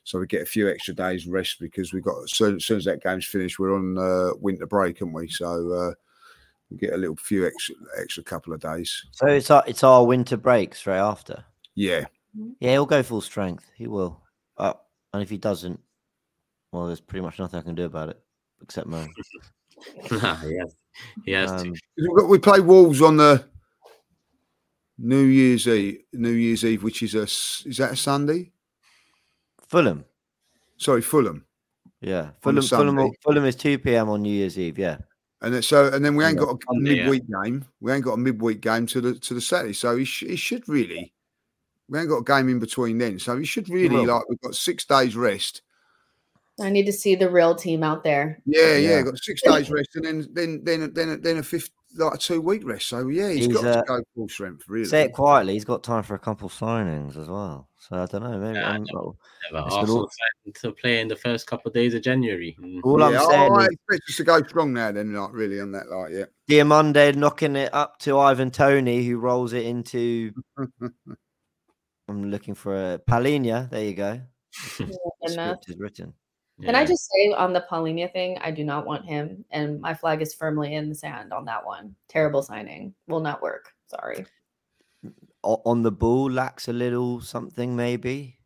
So we get a few extra days rest because we got as soon, as soon as that game's finished, we're on uh, winter break, aren't we? So uh, get a little few extra extra couple of days. so it's our it's our winter break straight after. Yeah, Yeah, he'll go full strength. He will. Uh, and if he doesn't, well, there's pretty much nothing I can do about it except moan. Nah, he has, Um, to. We've play Wolves on the New Year's Eve. New Year's Eve, which is a s- is that a Sunday? Fulham. Sorry, Fulham. Yeah, Fulham. Fulham, Fulham is two p.m. on New Year's Eve. Yeah, And then, so, and then we ain't got a midweek game. We ain't got a midweek game to the to the Saturday. So he, sh- he should really. We ain't got a game in between then. So he should really will. like. We've got six days rest. I need to see the real team out there. Yeah, yeah, Yeah. got six days rest, and then then then then then a fifth like a two week rest. So yeah, he's He's, got uh, to go full strength. Really. say it quietly. He's got time for a couple signings as well. So I don't know. Maybe Nah, I I'm, don't- Never. It's been Arsenal all- to play in the first couple of days of January. Mm. all yeah, I'm saying I is expect us to go strong now. Then, like really on that, like yeah. Diamonde knocking it up to Ivan Toney, who rolls it into. I'm looking for a Palhinha. There you go. The script is written. Can I just say on the Palhinha thing, I do not want him, and my flag is firmly in the sand on that one. Terrible signing, will not work. Sorry. O- on the ball lacks a little something. Maybe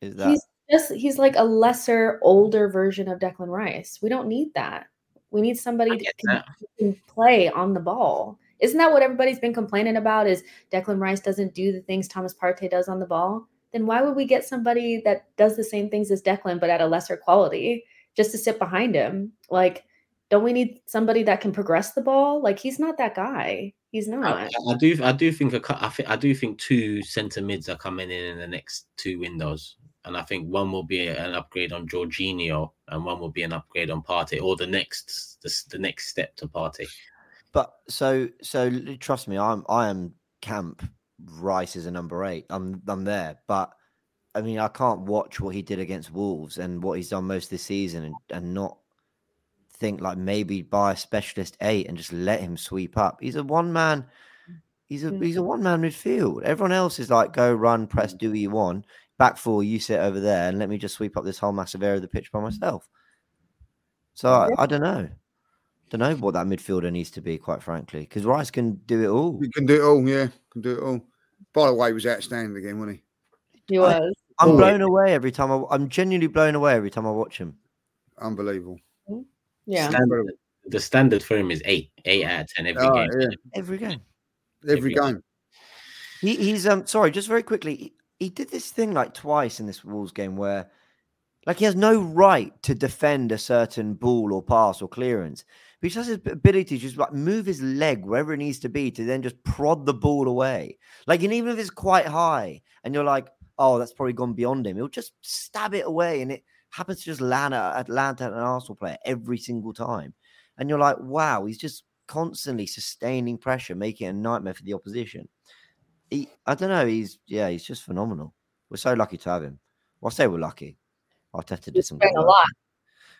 is that He's just he's like a lesser, older version of Declan Rice. We don't need that. We need somebody to can, can play on the ball. Isn't that what everybody's been complaining about? Is Declan Rice doesn't do the things Thomas Partey does on the ball? Then why would we get somebody that does the same things as Declan but at a lesser quality just to sit behind him? Like Don't we need somebody that can progress the ball? Like he's not that guy. He's not. I do. I do think a. I think. I do think two centre mids are coming in in the next two windows, and I think one will be an upgrade on Jorginho, and one will be an upgrade on Partey, or the next the, the next step to Partey. But so so trust me, I'm I am camp Rice is a number eight. I'm I'm there. But I mean I can't watch what he did against Wolves and what he's done most this season and, and not think like maybe buy a specialist eight and just let him sweep up. He's a one man he's a Mm. he's a one man midfield. Everyone else is like go run, press, do what you want. Back four, you sit over there and let me just sweep up this whole massive area of the pitch by myself. So I, I don't know. Don't know what that midfielder needs to be, quite frankly, because Rice can do it all. You can do it all, yeah. Can do it all. By the way, he was outstanding again, wasn't he? He was. I'm Oh, blown away every time. I, I'm genuinely blown away every time I watch him. Unbelievable. Yeah. Standard, the standard for him is eight, eight out of ten every Oh, game. yeah. Every game. Every Every- game. He, he's um sorry, just very quickly. He, he did this thing like twice in this Wolves game where, like, he has no right to defend a certain ball or pass or clearance. But he just has his ability to just like move his leg wherever it needs to be to then just prod the ball away. Like, and even if it's quite high, and you're like, oh, that's probably gone beyond him, he'll just stab it away, and it happens to just land at Atlanta an Arsenal player every single time. And you're like, wow, he's just constantly sustaining pressure, making it a nightmare for the opposition he, I don't know. He's yeah, he's just phenomenal. We're so lucky to have him. Well, I say we're lucky. Arteta did some spent a lot.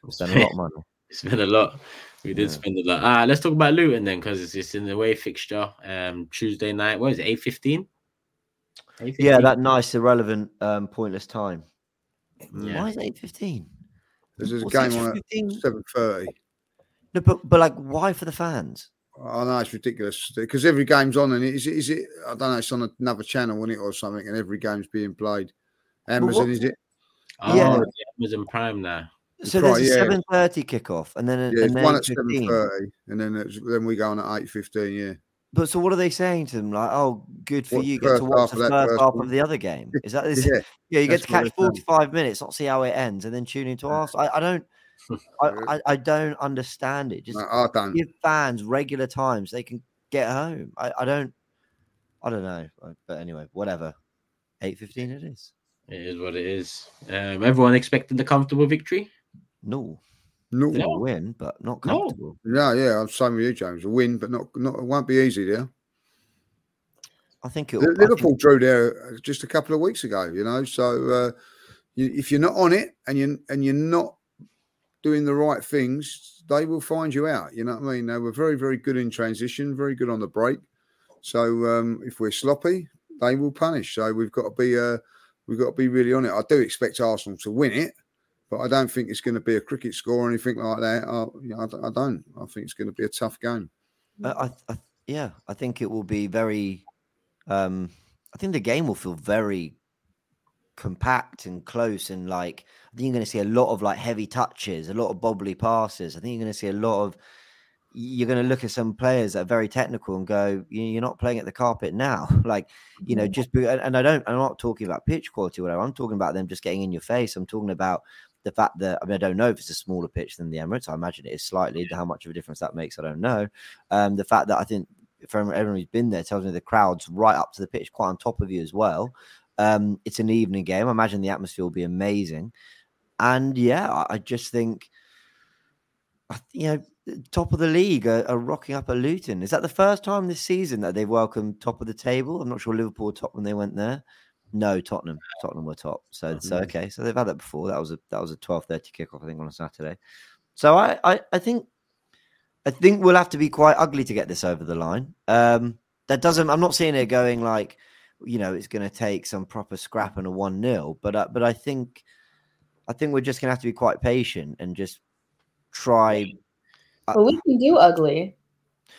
We spent a lot of money. Spent a lot. We did Yeah. spend a lot. Ah, let's talk about Luton then, because it's, it's in the way fixture. Um, Tuesday night. What is it? Eight fifteen. Yeah, that nice, irrelevant, um, pointless time. Yeah. Why is it eight fifteen? There's a game on at seven thirty. No, but but like, why for the fans? I know it's ridiculous because every game's on, and is it, is it? I don't know. It's on another channel, isn't it, or something? And every game's being played. Amazon, is it? Oh, Yeah. yeah. Amazon Prime now. So right, there's a yeah. seven thirty kickoff, and then a- Yeah, and then one at 7.30 and then it's, then we go on at eight fifteen. Yeah, But so what are they saying to them? Like, oh, good for Watch you. Get to watch the first first half one. of the other game. Is that is, yeah. Yeah, you get to catch 45 minutes, not see how it ends, and then tune into Arsenal. I, I don't I, I, I don't understand it. Just No, I don't. give fans regular times they can get home. I, I don't I don't know. But anyway, whatever. 8.15 it is. It is what it is. Um, everyone expected the comfortable victory. No. No, They No. will win, but not No. comfortable. yeah, yeah. I'm same with you, James. A win, but not not. It won't be easy there. I think it'll I think- Liverpool drew there uh, just a couple of weeks ago. You know, so uh, you, if you're not on it and you and you're not doing the right things, they will find you out. You know what I mean? They were very very good in transition, very good on the break. So um, if we're sloppy, they will punish. So we've got to be uh, we've got to be really on it. I do expect Arsenal to win it, but I don't think it's going to be a cricket score or anything like that. I, you know, I I don't. I think it's going to be a tough game. Uh, I, I, yeah, I think it will be very. Um, I think the game will feel very compact and close, and like I think you're going to see a lot of like heavy touches, a lot of bobbly passes. I think you're going to see a lot of. You're going to look at some players that are very technical and go, "You- "You're not playing at the carpet now." like you know, just be, and and I don't. I'm not talking about pitch quality, or whatever. I'm talking about them just getting in your face. I'm talking about the fact that I mean, I don't know if it's a smaller pitch than the Emirates. I imagine it is slightly. How much of a difference that makes, I don't know. Um, the fact that I think from everyone who's been there tells me the crowd's right up to the pitch, quite on top of you as well. Um, it's an evening game. I imagine the atmosphere will be amazing. And yeah, I, just think, you know, top of the league are, are rocking up at Luton. Is that the first time this season that they've welcomed top of the table? I'm not sure Liverpool top when they went there. No, Tottenham. Tottenham were top. So, so Mhm. okay. So they've had that before. That was a that was a 12:30 kickoff, I think, on a Saturday. So I, I, I think I think we'll have to be quite ugly to get this over the line. Um, that doesn't. I'm not seeing it going like, you know, it's going to take some proper scrap and a one 0 But uh, but I think, I think we're just going to have to be quite patient and just try. uh, But we can do ugly.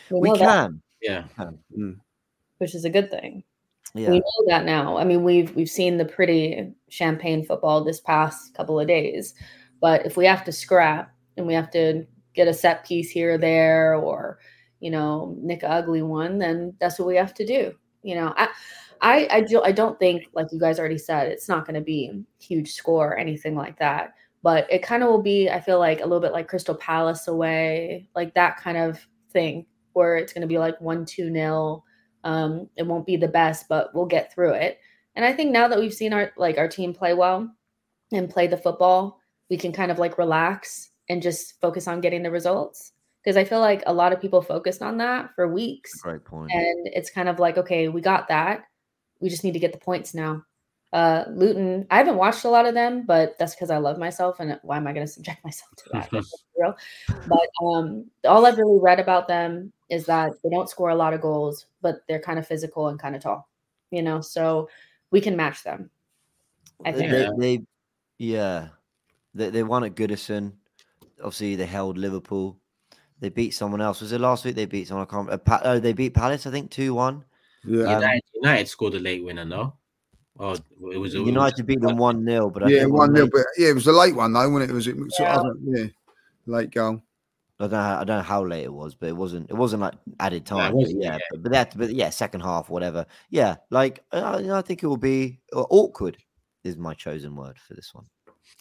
we know that, can. Yeah. which is a good thing. Yeah. We know that now. I mean, we've we've seen the pretty champagne football this past couple of days, but if we have to scrap and we have to get a set piece here or there, or you know, nick a ugly one, then that's what we have to do. You know, I I I, do, I don't think like you guys already said it's not going to be huge score or anything like that. but it kind of will be, I feel like, a little bit like Crystal Palace away, like that kind of thing, where it's going to be like one, two nil. Um, it won't be the best, but we'll get through it. And I think now that we've seen our like our team play well and play the football, we can kind of like relax and just focus on getting the results. Because I feel like a lot of people focused on that for weeks. Great point. And it's kind of like, okay, we got that. We just need to get the points now. Uh, Luton, I haven't watched a lot of them, but that's because I love myself, and why am I going to subject myself to that? But um, all I've really read about them is that they don't score a lot of goals, but they're kind of physical and kind of tall, you know. So we can match them. I think. They, they yeah, they, they won at Goodison. Obviously, they held Liverpool. They beat someone else. Was it last week? They beat someone. I can't. Uh, pa- oh, they beat Palace. I think two one. Yeah, United, United scored a late winner, no? Oh, it was it was- United beat them one 0 but I yeah, one they- nil. But yeah, it was a late one though, wasn't it? Was it? Yeah. don't- yeah, late goal. I don't know. How, I don't know how late it was, but it wasn't. It wasn't like added time. but yeah, yeah. but, but that. But yeah, second half, whatever. Yeah, like I, I think it will be uh, awkward. Is my chosen word for this one.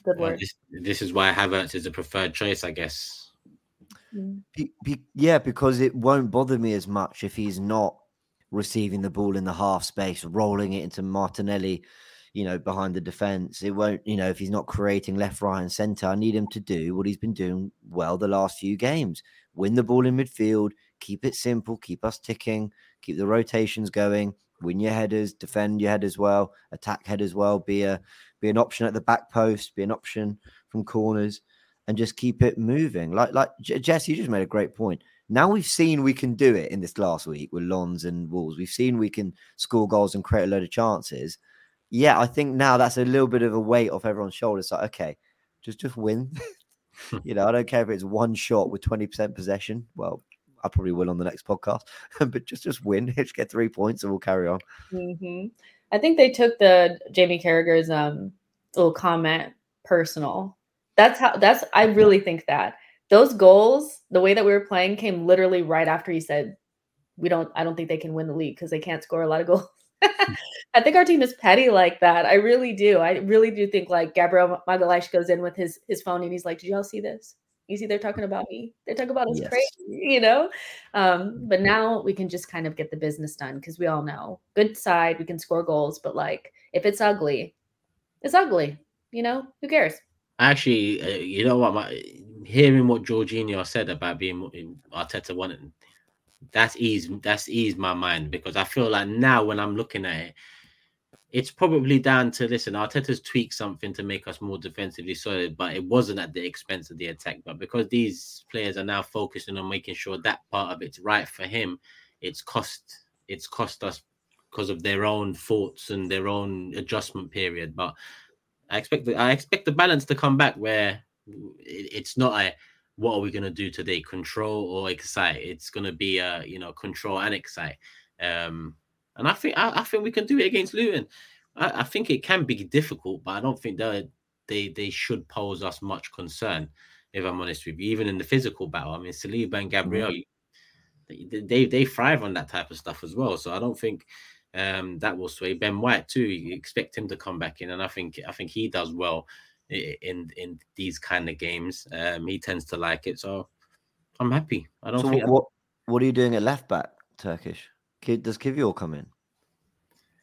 Good Well, word. this, this is why Havertz is a preferred choice, I guess. Mm. Be, be, yeah, because it won't bother me as much if he's not receiving the ball in the half space, rolling it into Martinelli, you know, behind the defense. It won't, you know, if he's not creating left, right, and center. I need him to do what he's been doing well the last few games win the ball in midfield, keep it simple, keep us ticking, keep the rotations going, win your headers, defend your head as well, attack head as well, be a be an option at the back post, be an option from corners and just keep it moving. Like like J- Jess, you just made a great point. Now we've seen we can do it in this last week with Lens and Wolves. We've seen we can score goals and create a load of chances. Yeah, I think now that's a little bit of a weight off everyone's shoulders. Like, okay, just just win. you know, I don't care if it's one shot with twenty percent possession. Well, I probably will on the next podcast, but just just win. Just get three points and we'll carry on. hmm I think they took the Jamie Carragher's um little comment personal. That's how. That's I really think that those goals, the way that we were playing, came literally right after he said, "We don't. I don't think they can win the league because they can't score a lot of goals." I think our team is petty like that. I really do. I really do think like Gabriel Magalhaes goes in with his his phone and he's like, "Did y'all see this? You see they're talking about me. They're talking about us Yes. crazy, you know." Um, but now we can just kind of get the business done because we all know good side we can score goals, but like if it's ugly, it's ugly. You know who cares? Actually, uh, you know what? My, hearing what Jorginho said about being in Arteta wanted, that's eased that's eased my mind because I feel like now when I'm looking at it, it's probably down to listen. Arteta's tweaked something to make us more defensively solid, but it wasn't at the expense of the attack. But because these players are now focusing on making sure that part of it's right for him, it's cost it's cost us because of their own thoughts and their own adjustment period. But I expect the, I expect the balance to come back where it's not a what are we going to do today control or excite? It's going to be a you know control and excite. Um and I think I, I think we can do it against Luton. I, I think it can be difficult but I don't think they they they should pose us much concern if I'm honest with you even in the physical battle. I mean Saliba and Gabriel they, they they thrive on that type of stuff as well. So I don't think um, that will sway. Ben White too. You expect him to come back in, and I think I think he does well in in these kind of games. Um, he tends to like it, so I'm happy. I don't So think what what are you doing at left back, Turkish? Ki- Does Kivior come in?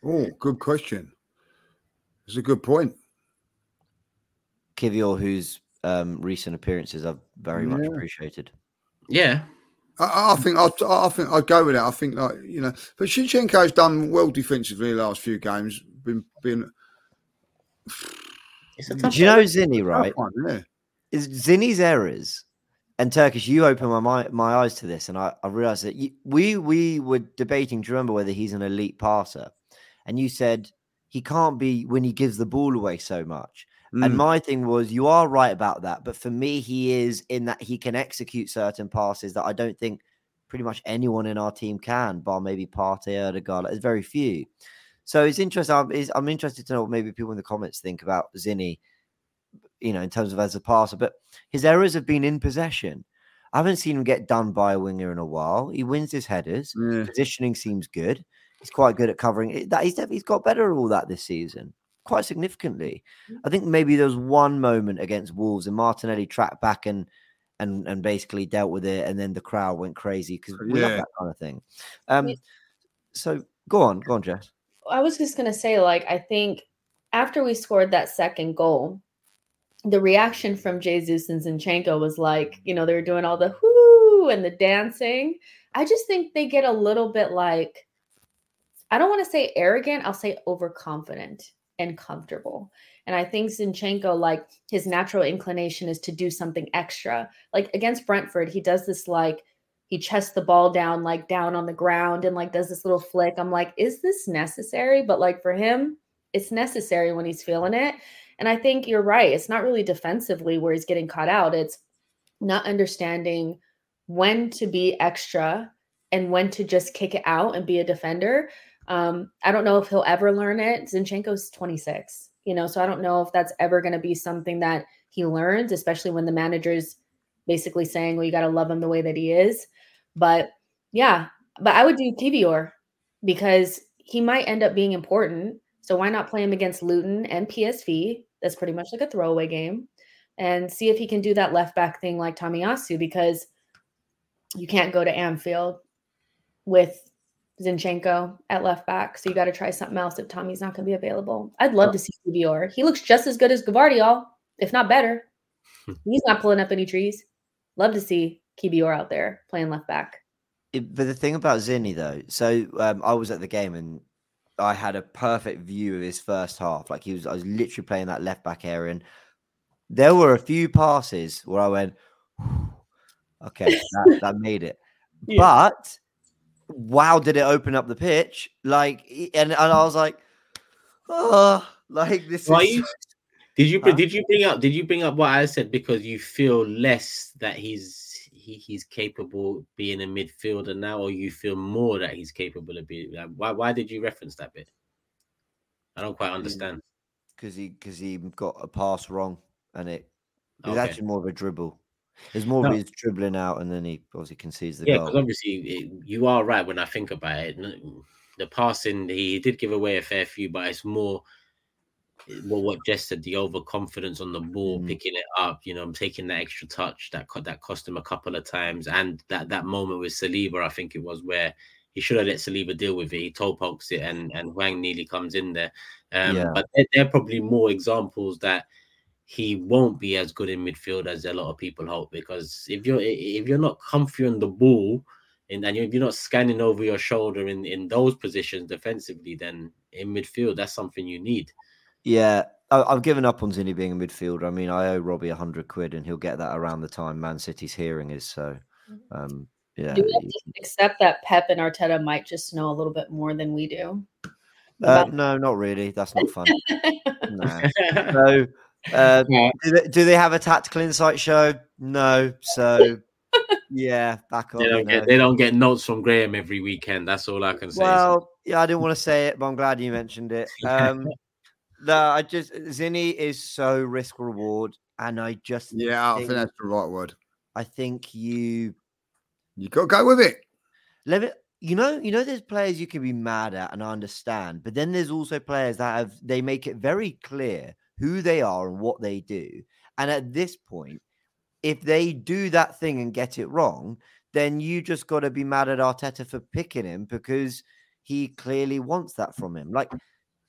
Oh, good question. It's a good point. Kivior, whose um, recent appearances I've very much appreciated. yeah, I, I think I'd, I think I'd go with that. I think like you know, but Zinchenko's done well defensively the last few games. Been been it's a Do tough. Do you know one. Zinni, right? tough one, yeah. Is Zinni's errors and Turkish? You opened my my, my eyes to this, and I, I realized that you, we we were debating. Do you remember whether he's an elite passer? And you said he can't be when he gives the ball away so much. And Mm. my thing was, you are right about that. But for me, he is in that he can execute certain passes that I don't think pretty much anyone in our team can, bar maybe Partey, Odegaard. There's very few. So it's interesting. I'm, is- I'm interested to know what maybe people in the comments think about Zinni, you know, in terms of as a passer. But his errors have been in possession. I haven't seen him get done by a winger in a while. He wins his headers. Yeah. Positioning seems good. He's quite good at covering it. That he's, he's got better at all that this season. quite significantly. Mm. I think maybe there was one moment against Wolves and Martinelli tracked back and and and basically dealt with it, and then the crowd went crazy because we love that kind of thing. Um, so go on, go on, Jess. I was just gonna say, like, I think after we scored that second goal, the reaction from Jesus and Zinchenko was like, you know, they were doing all the whoo and the dancing. I just think they get a little bit like, I don't want to say arrogant, I'll say overconfident and comfortable. And I think Zinchenko, like his natural inclination is to do something extra. Like against Brentford, he does this like he chests the ball down like down on the ground and like does this little flick. I'm like, is this necessary? But like for him, it's necessary when he's feeling it. And I think you're right. It's not really defensively where he's getting caught out. It's not understanding when to be extra and when to just kick it out and be a defender. Um, I don't know if he'll ever learn it. Zinchenko's 26, you know, so I don't know if that's ever going to be something that he learns, especially when the manager's basically saying, well, you got to love him the way that he is. But yeah, but I would do Kivior because he might end up being important. So why not play him against Luton and PSV? That's pretty much like a throwaway game. And see if he can do that left back thing like Tomiyasu because you can't go to Anfield with Zinchenko at left back. So you got to try something else if Tommy's not going to be available. I'd love to see Kivior. He looks just as good as Gvardiol, if not better. Hmm. He's not pulling up any trees. Love to see Kivior out there playing left back. It- but the thing about Zinni though, so um, I was at the game and I had a perfect view of his first half. Like he was, I was literally playing that left back area, and there were a few passes where I went, okay, that, that made it. Yeah. But wow, did it open up the pitch? Like, and, and I was like, oh, like this Why is. you- Did you Huh? did you bring up did you bring up what I said because you feel less that he's he, he's capable being a midfielder now, or you feel more that he's capable of being? Like, why why did you reference that bit? I don't quite understand. because he because he got a pass wrong and it, was Okay. actually more of a dribble. It's more No. of his dribbling out and then he obviously concedes the Yeah, goal. because obviously it, you are right when I think about it. The passing he did give away a fair few, but it's more well, what Jess said, the overconfidence on the ball, Mm. picking it up, you know, taking that extra touch that that cost him a couple of times, and that that moment with Saliba, I think it was where he should have let Saliba deal with it. He toe pokes it, and and Hwang nearly comes in there. Um, Yeah. But they're, they're probably more examples that he won't be as good in midfield as a lot of people hope. Because if you're if you're not comfy on the ball, and, and if you're not scanning over your shoulder in in those positions defensively, then in midfield that's something you need. Yeah, I, I've given up on Zinny being a midfielder. I mean, I owe Robbie a hundred quid, and he'll get that around the time Man City's hearing is. So, um, yeah, Do we have to accept that Pep and Arteta might just know a little bit more than we do? uh, about- no, not really. That's not fun. nah. So, uh, Yeah. do, they, do they have a tactical insight show? No. So, yeah, back on. They don't get they don't get notes from Graham every weekend. That's all I can say. Well, yeah, I didn't want to say it, but I'm glad you mentioned it. Um, no, I just Zinni is so risk reward, and I just Yeah, I think think- that's the right word. I think you You got to go with it. let it. You know, you know, there's players you can be mad at, and I understand, but then there's also players that have they make it very clear who they are and what they do, and at this point, if they do that thing and get it wrong, then you just got to be mad at Arteta for picking him because he clearly wants that from him. Like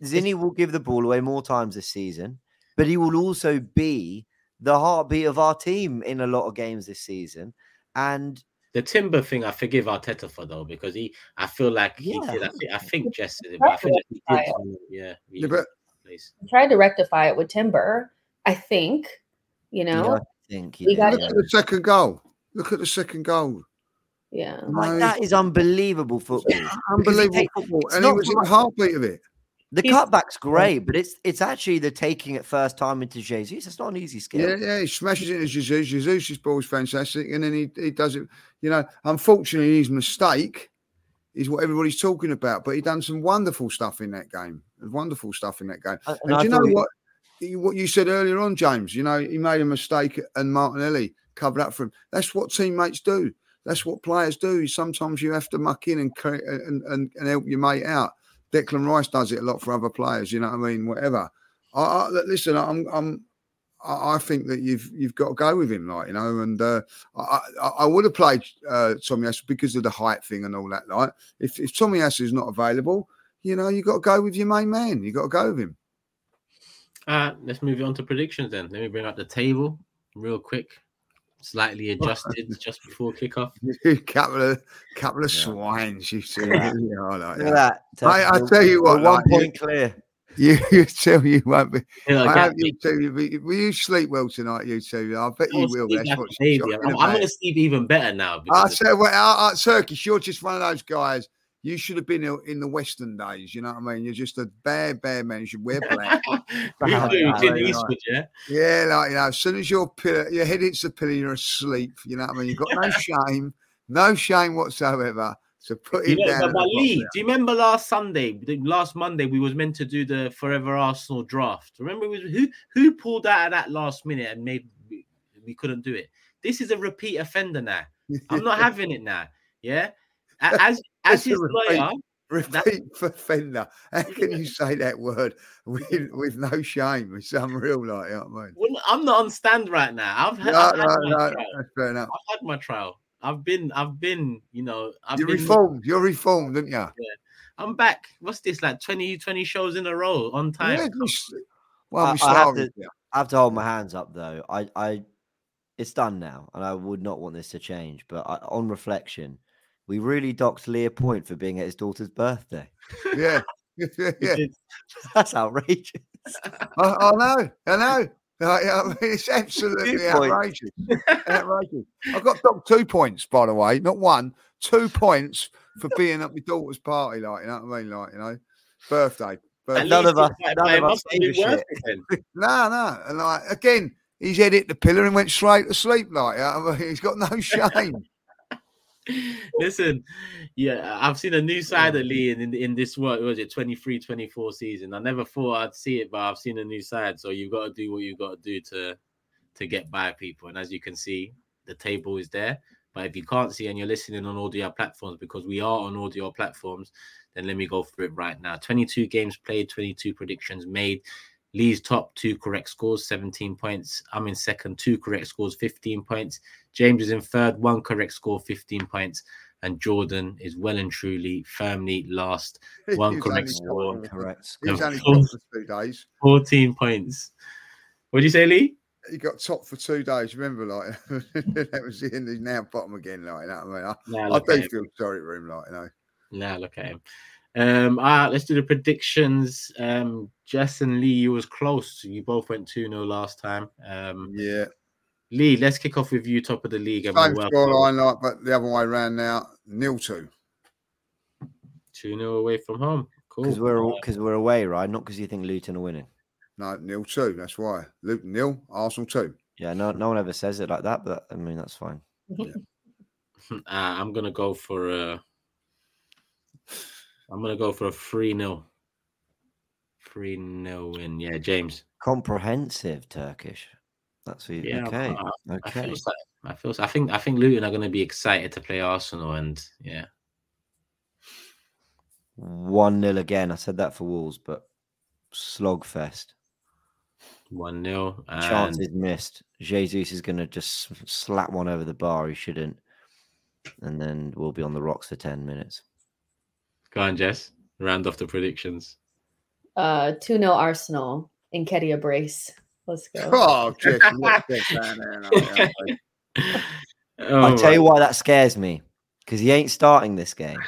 Zinni will give the ball away more times this season, but he will also be the heartbeat of our team in a lot of games this season. And the Timber thing, I forgive Arteta for though because he, I feel like he Yeah. did. I think, I think Jess did but I feel like he did. Yeah, Yeah, but please. tried to rectify it with Timber, I think. You yeah, know, I think he we got look at the second goal. Look at the second goal. yeah. like No, that is unbelievable football. Unbelievable football. And he was in the heartbeat of it. The He's- cutback's great, but it's it's actually the taking it first time into Jesus. It's not an easy skill. Yeah, yeah, he smashes it into Jesus. Jesus' ball is fantastic, and then he, he does it. You know, unfortunately, his mistake is what everybody's talking about. But he done some wonderful stuff in that game. Wonderful stuff in that game. And- And, and do you know he- what? You- What you said earlier on, James. You know, he made a mistake, and Martinelli covered up for him. That's what teammates do. That's what players do. Sometimes you have to muck in and and and, and help your mate out. Declan Rice does it a lot for other players. You know what I mean? Whatever. I, I listen. I'm, I'm, I think that you've you've got to go with him, like you know. And uh, I, I, would have played uh, Tomiyasu because of the height thing and all that. Like, if if Tomiyasu is not available, you know, you got to go with your main man. You got to go with him. Uh, let's move on to predictions then. Let me bring up the table real quick. Slightly adjusted just before kickoff. couple of couple of Yeah. swines, you see. Yeah. You are like Look that. at that. I- I tell you what, one like, you- point clear. You, you tell you won't be. You know, I hope you two. Will, be- will you sleep well tonight, you two? I bet you I'll will. That's what a she's baby. talking I'm, I'm gonna sleep even better now. I because said, well, uh, uh, Turkish, you're just one of those guys. You should have been in in the Western days. You know what I mean? You're just a bare, bare man. You should wear black. we Bad, do bad, Clint bad. Eastwood, eh? yeah. yeah, like you know, as soon as your pillow, your head hits the pillow, you're asleep. You know what I mean? You've got no shame, no shame whatsoever. So put You it know, down. but, at but the Lee, do you remember last Sunday, last Monday, we was meant to do the Forever Arsenal draft. Remember was- who who pulled out at that last minute and made we, we couldn't do it. This is a repeat offender now. I'm not having it now. Yeah, as as It's a his repeat. for Fender. How can you say that word with, with no shame? It's unreal, like you know what I mean. well, I'm not on stand right now. I've had, No, I've no, had my no, trial. fair enough. I've had my trial. I've been, I've been, you know, I've You're been. reformed. You're reformed, aren't you? Yeah. I'm back. What's this like 20, 20 shows in a row on time? Yeah, just- well, I- we I have to- I have to hold my hands up though. I, I, it's done now, and I would not want this to change. But I, on reflection, we really docked Lee a point for being at his daughter's birthday. Yeah. yeah. That's outrageous. I, I know. I know. Like, I mean, it's absolutely outrageous. outrageous. I got docked two points, by the way, not one, two points for being at my daughter's party. Like, you know what I mean? Like, you know, birthday. At birthday. none of us- none of us gave been a worth shit. No, no. And like, again, he's head hit the pillar and went straight to sleep. Like, you know I mean, he's got no shame. Listen, yeah, I've seen a new side of Lee in, in, in this what was it 23 24 season. I never thought I'd see it, but I've seen a new side. So you've got to do what you've got to do to to get by people. And as you can see, the table is there. But if you can't see and you're listening on audio platforms, because we are on audio platforms, then let me go through it right now. 22 games played, 22 predictions made. Lee's top two correct scores, 17 points. I'm in second, two correct scores, 15 points. James is in third, one correct score, 15 points. And Jordan is well and truly, firmly last, one He's correct score, top- Correct. He's only top for two days. 14 points. What do you say, Lee? He got top for two days. Remember, like that was the end. He's now bottom again. Like, you know what I mean, Now I, I do feel sorry for him. Like, you know. Now look at him. Um, all right, let's do the predictions. Um, Jess and Lee, you was close. You both went 2 0 last time. Um, Yeah. Lee, let's kick off with you, top of the league. and Same scoreline, like, but the other way round now. Nil two. 2 0 away from home. Cool. Because we're because we're away, right? Not because you think Luton are winning. No, nil two. That's why. Luton nil, Arsenal two. Yeah, no, no one ever says it like that, but I mean that's fine. uh, I'm gonna go for a. I'm gonna go for a 3 0. 3 0 win. Yeah, James. Comprehensive Turkish. That's what you, Yeah, okay. I, I okay. feel so. I feel so. I think I think Luton are gonna be excited to play Arsenal and yeah. One 0 again. I said that for Wolves, but slogfest. One 0 and Chances missed. Jesus is going to just slap one over the bar. He shouldn't. And then we'll be on the rocks for 10 minutes. go on, Jess. Round off the predictions. Uh, 2 0 Arsenal in Nketiah brace. Let's go. Oh, Jess, look that down there, like, you know. Oh, I'll tell you why that scares me because he ain't starting this game.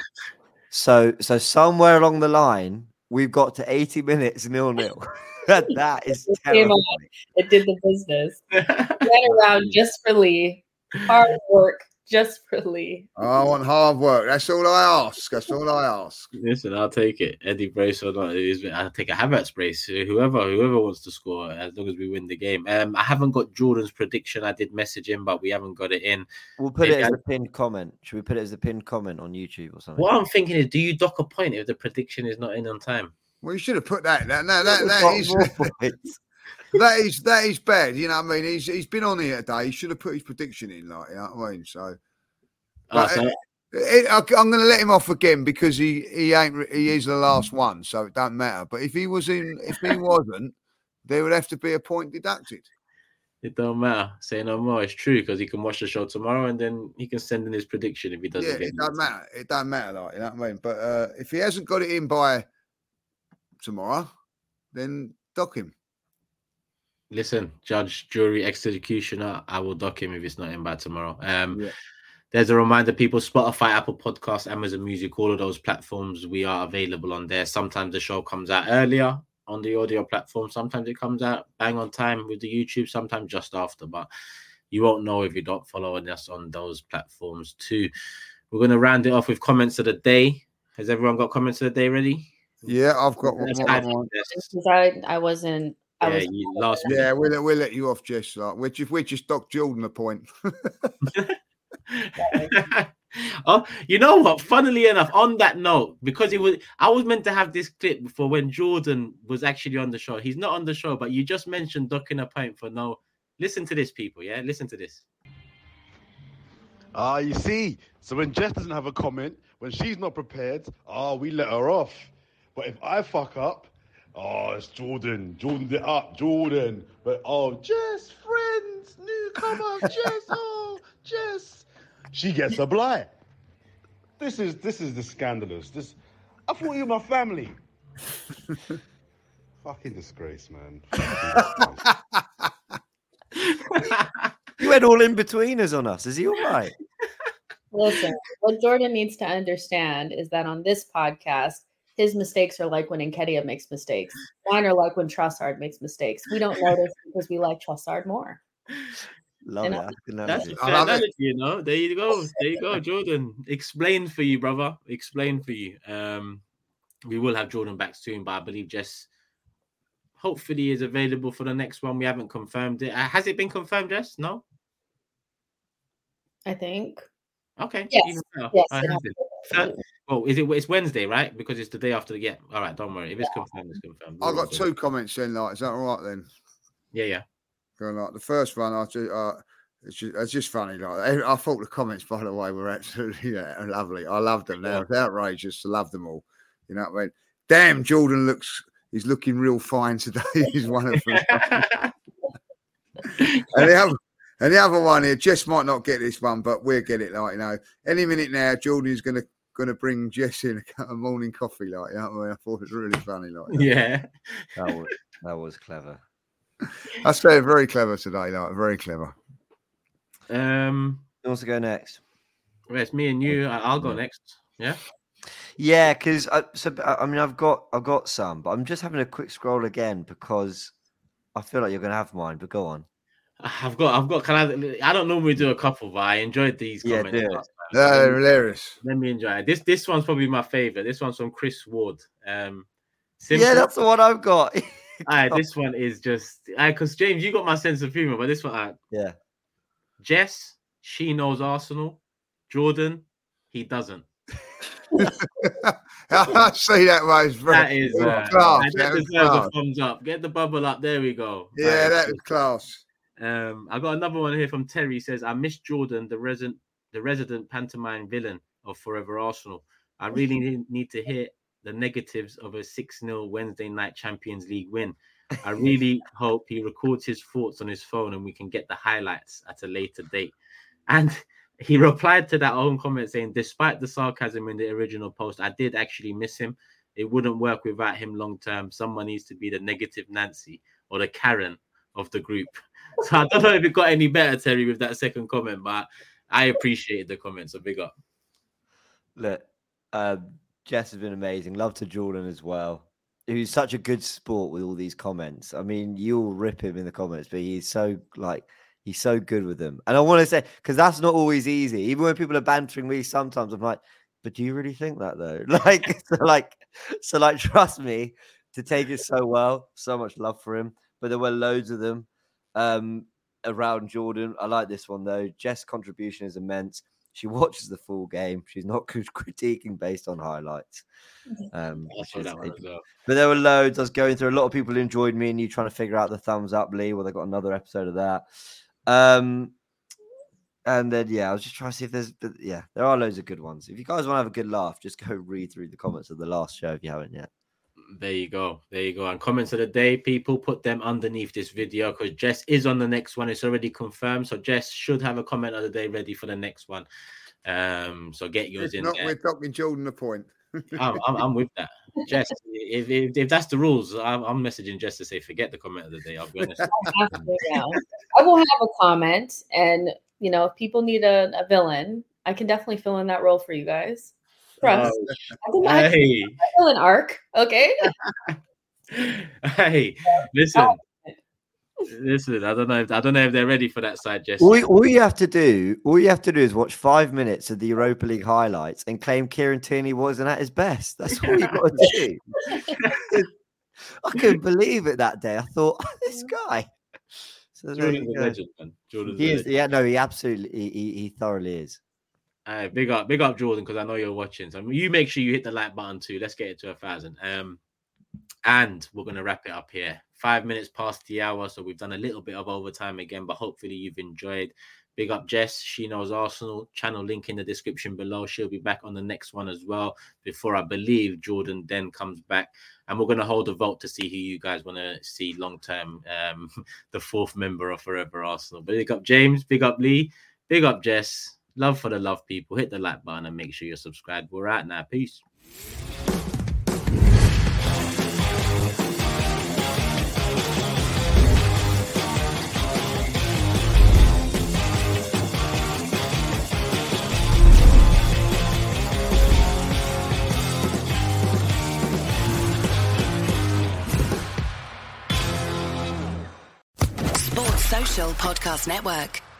So, so somewhere along the line, we've got to 80 minutes nil nil. that that is It came terrible. It did the business. Ran around just for Lee. Hard work just for Lee. I want hard work. That's all I ask. That's all I ask. Listen, I'll take it. Eddie Brace or not, I'll take a Havertz brace. Whoever, whoever wants to score, as long as we win the game. Um, I haven't got Jordan's prediction. I did message him, but we haven't got it in. We'll put it as I- a pinned comment. Should we put it as a pinned comment on YouTube or something? What I'm thinking is, do you dock a point if the prediction is not in on time? Well, you should have put that. That, that, that, We've that got points. That is that is bad. You know what I mean? He's he's been on here today. He should have put his prediction in. Like, you know what I mean? So Oh, But, so- it, I, I'm going to let him off again because he he ain't he is the last one, so it don't matter. But if he was in, if he wasn't, there would have to be a point deducted. It don't matter. Say no more. It's true because he can watch the show tomorrow and then he can send in his prediction if he doesn't Yeah, it doesn't matter. It doesn't matter, like you know what I mean. But uh, if he hasn't got it in by tomorrow, then dock him. Listen, judge, jury, executioner, I will dock him if it's not in by tomorrow. Um, Yeah. There's a reminder, people, Spotify, Apple Podcasts, Amazon Music, all of those platforms, we are available on there. Sometimes the show comes out earlier on the audio platform. Sometimes it comes out bang on time with the YouTube, sometimes just after. But you won't know if you don't follow us on those platforms too. We're going to round it off with comments of the day. Has everyone got comments of the day ready? Yeah, I've got one. Let's more. dive one. into this. Because I, I wasn't. I Yeah, was. you, last Yeah, we'll, let- we'll let you off, Jess. Like, we're just, we're just dock Jordan a point. oh, you know what? Funnily enough, on that note, because it was, I was meant to have this clip for when Jordan was actually on the show. He's not on the show, but you just mentioned ducking a point for no. Listen to this, people. Yeah, listen to this. Ah, you see. So when Jess doesn't have a comment, when she's not prepared, ah, we let her off. But if I fuck up, oh, it's Jordan. Jordan it up, ah, Jordan. But oh, Jess, friends, newcomer, Jess, oh, Jess. She gets a blight. This is this is the scandalous. This I thought you were my family. Fucking disgrace, man. Fucking disgrace. You went all in betweeners on us. Is he all right? Listen, what Jordan needs to understand is that on this podcast, his mistakes are like when Nketiah makes mistakes. Mine are like when Trossard makes mistakes. We don't notice because we like Trossard more. Love And it. I- That's a analogy. fair analogy, you know. There you go. There you go, Jordan. Explain for you, brother. Explain for you. Um, we will have Jordan back soon, but I believe Jess hopefully is available for the next one. We haven't confirmed it. Uh, has it been confirmed, Jess? No. I think. Okay. Yes. even better. Yes. Oh, it it has has been. to be. Oh, is it? It's Wednesday, right? Because it's the day after the yeah. All right, don't worry. If it's confirmed, it's confirmed. I've got two comments then. Like, is that all right then? Yeah, yeah. Going like the first one, I just, uh, it's just, it's just funny. Like, I thought the comments, by the way, were absolutely yeah, lovely. I loved them. They were outrageous. I love them all. You know what I mean? Damn, Jordan looks. He's looking real fine today. He's one of them. and the other, and the other one here, Jess might not get this one, but we'll get it. Like you know, any minute now, Jordan's gonna gonna bring Jess in a cup of morning coffee. Like you know what I mean? I thought it was really funny. Like that. yeah. That was, that was clever. that's very very clever today. Like very clever. Um. Who wants to go next? Well, it's me and you. I- I'll go Yeah. next. Yeah. Yeah, because I, so I I mean I've got I've got some, but I'm just having a quick scroll again because I feel like you're going to have mine. But go on. I've got, I've got. Can I? I don't normally do a couple, but I enjoyed these Yeah, comments. Do it. last time, so Yeah, let, me, hilarious. let me enjoy it. This, this one's probably my favorite. This one's from Chris Ward. Um, simple. Yeah, that's the one I've got. Alright, this one is just because James, you got my sense of humor, but this one, uh, yeah. Jess, she knows Arsenal. Jordan, he doesn't. I see that was very That is uh, class. that That was deserves class. a thumbs up. Get the bubble up. There we go. Yeah, Right, that was class. Um, I got another one here from Terry. He says, "I miss Jordan, the resident, the resident pantomime villain of Forever Arsenal. I really need, need to hear the negatives of a six 0 Wednesday night Champions League win. I really hope he records his thoughts on his phone and we can get the highlights at a later date." And he replied to that own comment saying, "Despite the sarcasm in the original post, I did actually miss him. It wouldn't work without him long term. Someone needs to be the negative Nancy or the Karen of the group." So I don't know if it got any better, Terry, with that second comment, but I appreciated the comments. So big up. Look, um, Jess has been amazing. Love to Jordan as well. Who's such a good sport with all these comments. I mean, you'll rip him in the comments, but he's so like he's so good with them. And I want to say because that's not always easy. Even when people are bantering me, sometimes I'm like, but do you really think that though? Like, so like, so like, trust me to take it so well. So much love for him. But there were loads of them um, around Jordan. I like this one though. Jess' contribution is immense. She watches the full game. She's not critiquing based on highlights. Um, which is that one a- as well. but there were loads. I was going through. A lot of people enjoyed me and you trying to figure out the thumbs up, Lee. Well, they got another episode of that. Um, and then yeah, I was just trying to see if there's. But yeah, there are loads of good ones. If you guys want to have a good laugh, just go read through the comments of the last show if you haven't yet. There you go. There you go. And comments of the day, people put them underneath this video because Jess is on the next one. It's already confirmed. So Jess should have a comment of the day ready for the next one. Um, so get yours If in not, there. we're talking Jordan a point. I'm, I'm, I'm with that. Jess, if, if, if that's the rules, I'm, I'm messaging Jess to say forget the comment of the day. I'll be honest. I have to now. I will have a comment, and you know, if people need a, a villain, I can definitely fill in that role for you guys. Trust. Oh, I can, I can hey, fill an arc. Okay. hey, listen. Oh. Listen, I don't know if I don't know if they're ready for that side, Jess. All, all you have to do, all you have to do is watch five minutes of the Europa League highlights and claim Kieran Tierney wasn't at his best. That's all you got to do. I couldn't believe it that day. I thought oh, this guy. So Jordan's a legend, man. Jordan's He a is, legend. yeah, no, he absolutely, he, he, he thoroughly is. All right, big up, big up, Jordan, because I know you're watching. So you make sure you hit the like button too. Let's get it to a thousand. Um, and we're gonna wrap it up here. Five minutes past the hour, so we've done a little bit of overtime again, but hopefully you've enjoyed. Big up Jess. She knows Arsenal. Channel link in the description below. She'll be back on the next one as well. Before I believe Jordan then comes back, and we're gonna hold a vote to see who you guys want to see long term. Um, the fourth member of Forever Arsenal. Big up James. Big up Lee. Big up Jess. Love for the love people. Hit the like button and make sure you're subscribed. We're out now. Peace. Social Podcast Network.